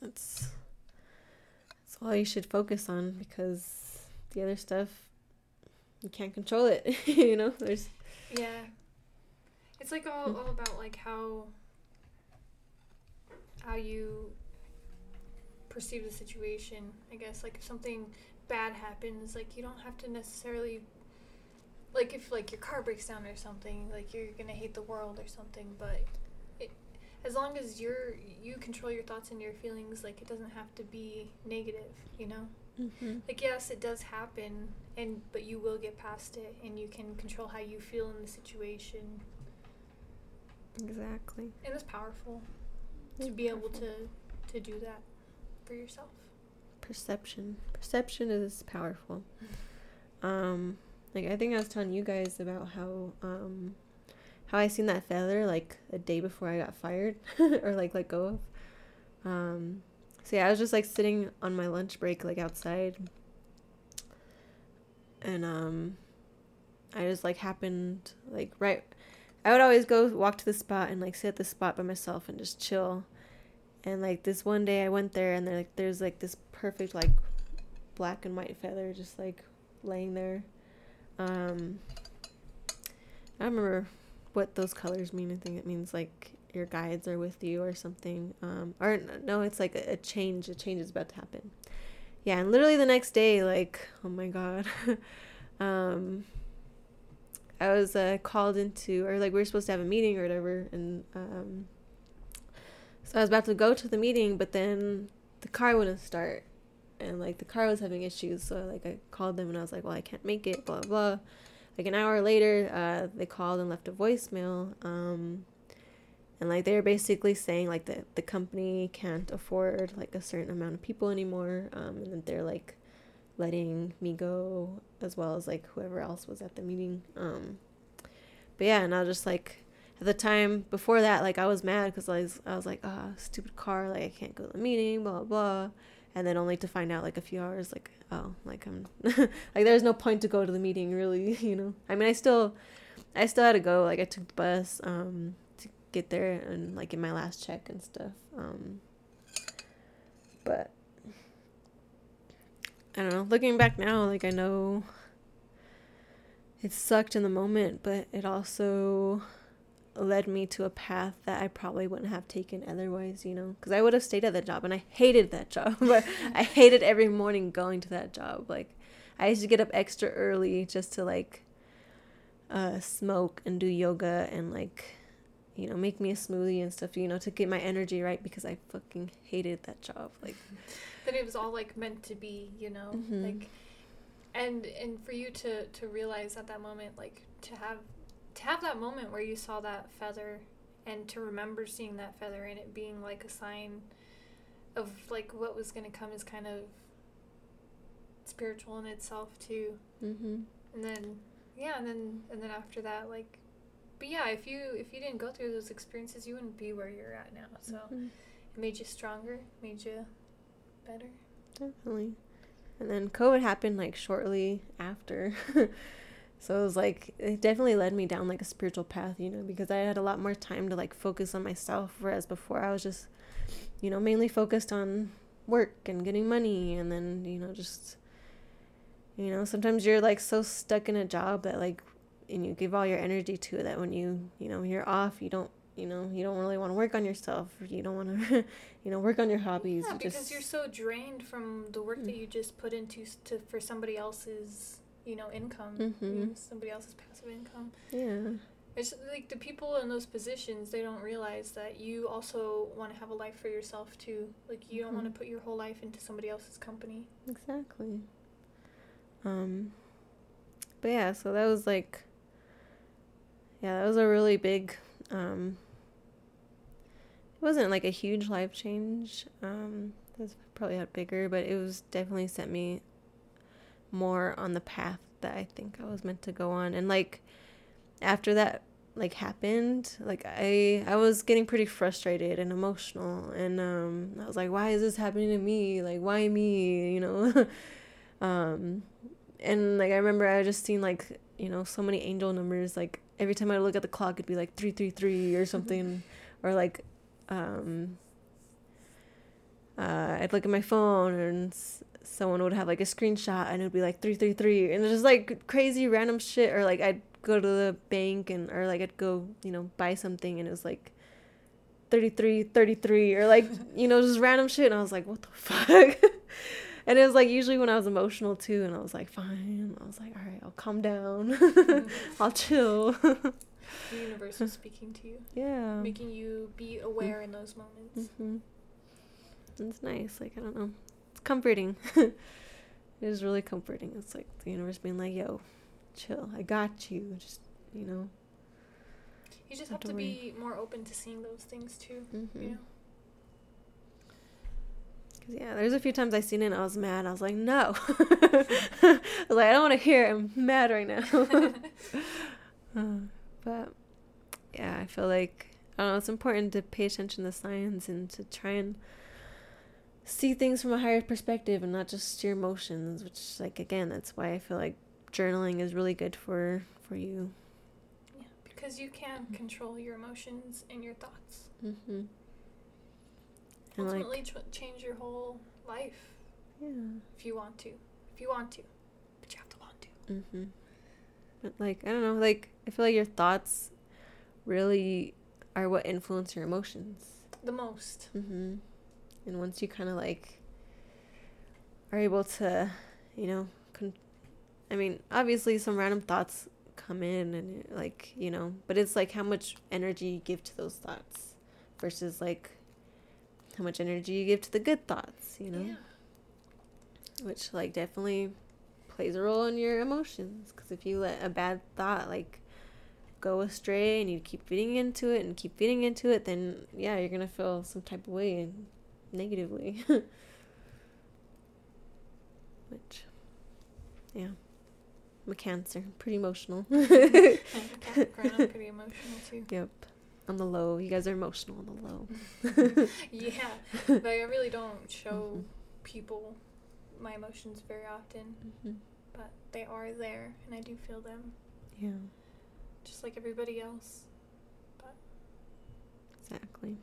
[SPEAKER 1] that's, that's all you should focus on because the other stuff, you can't control it, you know? There's.
[SPEAKER 2] Yeah. It's like all, all about, like, how. How you perceive the situation. I guess like if something bad happens, like you don't have to necessarily like if like your car breaks down or something, like you're gonna hate the world or something. But it, as long as you're you control your thoughts and your feelings, like it doesn't have to be negative, you know. Mm-hmm. Like yes, it does happen, and but you will get past it, and you can control how you feel in the situation.
[SPEAKER 1] Exactly.
[SPEAKER 2] And it's powerful it's to be powerful. able to to do that for yourself?
[SPEAKER 1] Perception. Perception is powerful. Um, like I think I was telling you guys about how um, how I seen that feather like a day before I got fired or like let go of. Um, so yeah, I was just like sitting on my lunch break like outside, and um, I just like happened like right. I would always go walk to the spot and like sit at the spot by myself and just chill and like this one day I went there and there like there's like this perfect like black and white feather just like laying there. Um I remember what those colors mean. I think it means like your guides are with you or something. Um or no, it's like a, change. A change is about to happen. Yeah, and literally the next day, like, oh my god. um I was uh, called into or like we were supposed to have a meeting or whatever and um so I was about to go to the meeting, but then the car wouldn't start. And like the car was having issues. So like I called them and I was like, well, I can't make it, blah, blah. Like an hour later, uh, they called and left a voicemail. Um, and like they're basically saying like the, the company can't afford like a certain amount of people anymore. Um, and that they're like letting me go as well as like whoever else was at the meeting. Um, but yeah, and I was just like, at the time before that, like I was mad because I was I was like, ah, oh, stupid car, like I can't go to the meeting, blah blah, and then only to find out like a few hours, like oh, like I'm like there's no point to go to the meeting really, you know. I mean, I still, I still had to go. Like I took the bus um to get there and like in my last check and stuff. Um, but I don't know. Looking back now, like I know it sucked in the moment, but it also led me to a path that I probably wouldn't have taken otherwise, you know, because I would have stayed at that job and I hated that job, but I hated every morning going to that job. Like, I used to get up extra early just to like uh, smoke and do yoga and like, you know, make me a smoothie and stuff, you know, to get my energy right because I fucking hated that job. Like,
[SPEAKER 2] but it was all like meant to be, you know, mm-hmm. like, and and for you to to realize at that moment, like to have to have that moment where you saw that feather and to remember seeing that feather and it being like a sign of like what was going to come is kind of spiritual in itself too
[SPEAKER 1] mm-hmm.
[SPEAKER 2] and then yeah and then and then after that like but yeah, if you if you didn't go through those experiences, you wouldn't be where you're at now. So
[SPEAKER 1] Mhm.
[SPEAKER 2] it made you stronger, made you better.
[SPEAKER 1] Definitely. And then COVID happened like shortly after. so it was like it definitely led me down like a spiritual path, you know, because I had a lot more time to like focus on myself whereas before I was just you know, mainly focused on work and getting money and then, you know, just you know, sometimes you're like so stuck in a job that like and you give all your energy to it that when you, you know, you're off, you don't you know, you don't really want to work on yourself. You don't want to, you know, work on your hobbies.
[SPEAKER 2] Yeah,
[SPEAKER 1] you
[SPEAKER 2] because
[SPEAKER 1] just,
[SPEAKER 2] you're so drained from the work that
[SPEAKER 1] Mm.
[SPEAKER 2] you just put into to for somebody else's, you know, income,
[SPEAKER 1] Mhm.
[SPEAKER 2] you know, somebody else's passive income.
[SPEAKER 1] yeah.
[SPEAKER 2] It's like the people in those positions, they don't realize that you also want to have a life for yourself too. Like you don't want to put your whole life into somebody else's company.
[SPEAKER 1] Exactly. Um but yeah, so that was like yeah, that was a really big um it wasn't like a huge life change. Um that's probably had bigger, but it was definitely sent me more on the path that I think I was meant to go on. And like after that like happened, like I I was getting pretty frustrated and emotional and um I was like why is this happening to me? Like why me, you know? um and like I remember I just seen like, you know, so many angel numbers like every time I look at the clock it'd be like 333 or something or like um uh, I'd look at my phone and someone would have like a screenshot and it would be like 333 and it's just like crazy random shit or like I'd go to the bank and or like I'd go you know buy something and it was like 33 33 or like you know just random shit and I was like what the fuck? And it was like usually when I was emotional too and I was like fine I was like all right I'll calm down. I'll chill.
[SPEAKER 2] The universe was speaking to you,
[SPEAKER 1] yeah.
[SPEAKER 2] Making you be aware in those moments.
[SPEAKER 1] hmm It's nice. Like I don't know, comforting. it is really comforting. It's like the universe being like, "Yo, chill. I got you. Just you know."
[SPEAKER 2] You just have
[SPEAKER 1] to worry.
[SPEAKER 2] be more open to seeing those things too.
[SPEAKER 1] Mm-hmm.
[SPEAKER 2] You know.
[SPEAKER 1] Cause yeah, there's a few times I seen it and I was mad. I was like, "No," I was like, "I don't want to hear. It. I'm mad right now." Uh, but yeah, I feel like I don't know. It's important to pay attention to signs and to try and see things from a higher perspective and not just your emotions. Which, like, again, that's why I feel like journaling is really good for for you.
[SPEAKER 2] Yeah, because you can control your emotions and your thoughts.
[SPEAKER 1] Mm-hmm. And like,
[SPEAKER 2] Ultimately, ch- change your whole life
[SPEAKER 1] yeah.
[SPEAKER 2] if you want to. If you want to, but you have to want to.
[SPEAKER 1] Mm-hmm. But like, I don't know. Like, I feel like your thoughts really are what influence your emotions.
[SPEAKER 2] The most.
[SPEAKER 1] Mm-hmm. And once you kind of like are able to, you know, con- I mean, obviously some random thoughts come in and like, you know, but it's like how much energy you give to those thoughts versus like how much energy you give to the good thoughts, you know,
[SPEAKER 2] Yeah.
[SPEAKER 1] which like definitely plays a role in your emotions because if you let a bad thought like go astray and you keep feeding into it and keep feeding into it then yeah you're gonna feel some type of way negatively. Which yeah. I'm a cancer. Pretty emotional.
[SPEAKER 2] Capricorn, I'm pretty emotional too.
[SPEAKER 1] yep. On the low. You guys are emotional on the low.
[SPEAKER 2] Yeah, but I really don't show people my emotions very often,
[SPEAKER 1] Mhm.
[SPEAKER 2] but they are there and I do feel them.
[SPEAKER 1] Yeah.
[SPEAKER 2] Just like everybody else.
[SPEAKER 1] But Exactly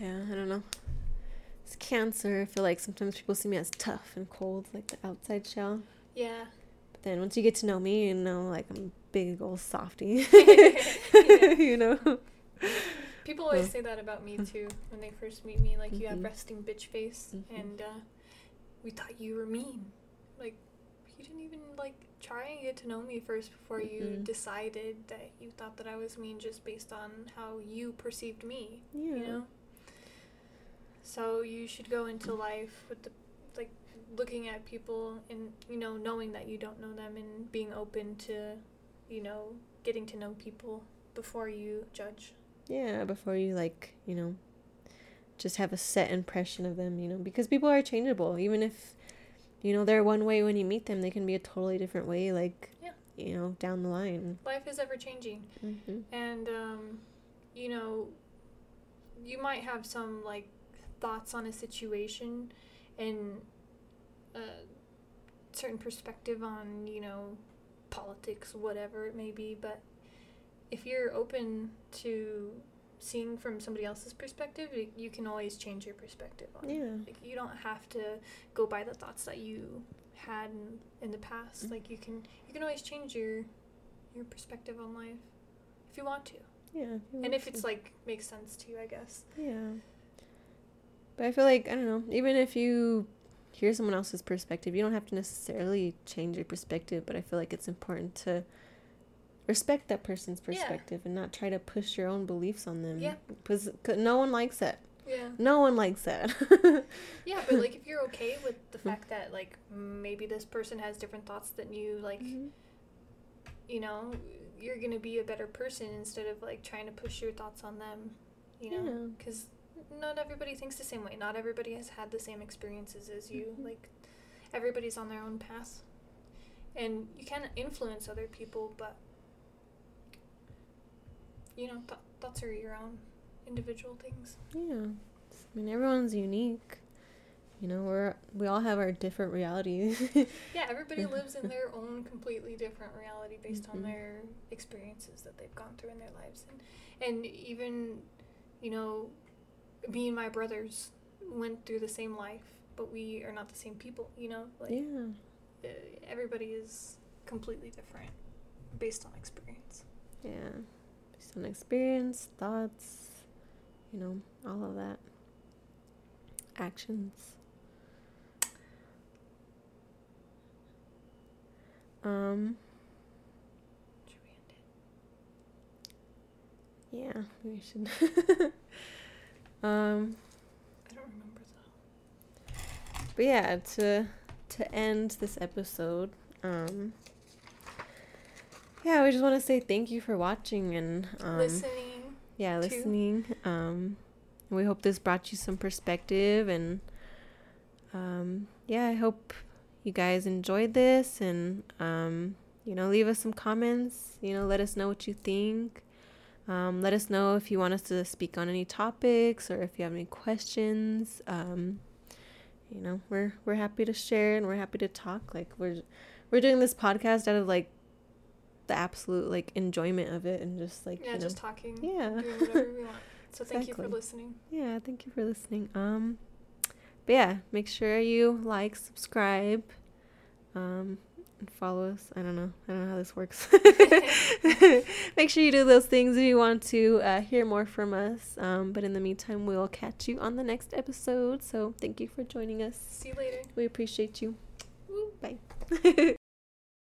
[SPEAKER 1] yeah i don't know it's cancer i feel like sometimes people see me as tough and cold like the outside shell
[SPEAKER 2] Yeah.
[SPEAKER 1] But then once you get to know me, you know, like I'm a big old softy. You know?
[SPEAKER 2] People always
[SPEAKER 1] Yeah.
[SPEAKER 2] say that about me too when they first meet me. Like, you have
[SPEAKER 1] Mhm.
[SPEAKER 2] resting bitch face,
[SPEAKER 1] Mhm.
[SPEAKER 2] and uh, we thought you were mean. Like, you didn't even like try and get to know me first before you
[SPEAKER 1] Mhm.
[SPEAKER 2] decided that you thought that I was mean just based on how you perceived me.
[SPEAKER 1] Yeah.
[SPEAKER 2] You know. So you should go into life with the like looking at people and you know knowing that you don't know them and being open to you know getting to know people before you judge.
[SPEAKER 1] Yeah, before you like, you know, just have a set impression of them, you know, because people are changeable. Even if, you know, they're one way when you meet them, they can be a totally different way, like,
[SPEAKER 2] Yeah.
[SPEAKER 1] you know, down the line.
[SPEAKER 2] Life is ever changing.
[SPEAKER 1] Mm-hmm.
[SPEAKER 2] And, um, you know, you might have some, like, thoughts on a situation and a certain perspective on, you know, politics, whatever it may be. But if you're open to seeing from somebody else's perspective, you can always change your perspective on it.
[SPEAKER 1] Yeah.
[SPEAKER 2] Like, you don't have to go by the thoughts that you had in, in the past.
[SPEAKER 1] Mhm.
[SPEAKER 2] Like, you can you can always change your your perspective on life if you want to.
[SPEAKER 1] Yeah. if
[SPEAKER 2] And if
[SPEAKER 1] to.
[SPEAKER 2] it's like makes sense to you, I guess.
[SPEAKER 1] Yeah. But I feel like, I don't know, even if you hear someone else's perspective, you don't have to necessarily change your perspective, but I feel like it's important to respect that person's
[SPEAKER 2] Yeah.
[SPEAKER 1] perspective and not try to push your own beliefs on them.
[SPEAKER 2] Yeah.
[SPEAKER 1] Because no one likes that.
[SPEAKER 2] Yeah.
[SPEAKER 1] No one likes that.
[SPEAKER 2] Yeah, but like if you're okay with the
[SPEAKER 1] Mm-hmm.
[SPEAKER 2] fact that like maybe this person has different thoughts than you, like
[SPEAKER 1] Mhm.
[SPEAKER 2] you know, you're gonna be a better person instead of like trying to push your thoughts on them. You know,
[SPEAKER 1] Yeah.
[SPEAKER 2] Not everybody thinks the same way. Not everybody has had the same experiences as you.
[SPEAKER 1] Mhm.
[SPEAKER 2] Like everybody's on their own path, and you can influence other people, but you know, th- thoughts are your own individual things.
[SPEAKER 1] Yeah. I mean, everyone's unique. You know, we're we all have our different realities.
[SPEAKER 2] Yeah, everybody lives in their own completely different reality based on
[SPEAKER 1] Mhm.
[SPEAKER 2] their experiences that they've gone through in their lives, and and even, you know, me and my brothers went through the same life, but we are not the same people. You know, like
[SPEAKER 1] yeah.
[SPEAKER 2] uh, everybody is completely different based on experience.
[SPEAKER 1] Yeah. Based on experience, thoughts, you know, all of that. Actions. Um,
[SPEAKER 2] Should we end it?
[SPEAKER 1] yeah, we should. um,
[SPEAKER 2] I don't remember though.
[SPEAKER 1] but yeah, to to end this episode, um yeah, we just want to say thank you for watching and um
[SPEAKER 2] Listening.
[SPEAKER 1] yeah
[SPEAKER 2] too.
[SPEAKER 1] listening um we hope this brought you some perspective and um yeah i hope you guys enjoyed this and um you know leave us some comments you know let us know what you think um, let us know if you want us to speak on any topics or if you have any questions um you know we're we're happy to share and we're happy to talk like we're we're doing this podcast out of like the absolute like enjoyment of it and just like
[SPEAKER 2] Yeah,
[SPEAKER 1] you know
[SPEAKER 2] just talking.
[SPEAKER 1] yeah
[SPEAKER 2] Doing whatever we want. So thank you for listening.
[SPEAKER 1] yeah thank you for listening um but yeah make sure you like subscribe um and follow us. I don't know. I don't know how this works. Make sure you do those things if you want to uh, hear more from us. Um but in the meantime we'll catch you on the next episode. So thank you for joining us.
[SPEAKER 2] See you later.
[SPEAKER 1] we appreciate you.
[SPEAKER 2] Woo.
[SPEAKER 1] bye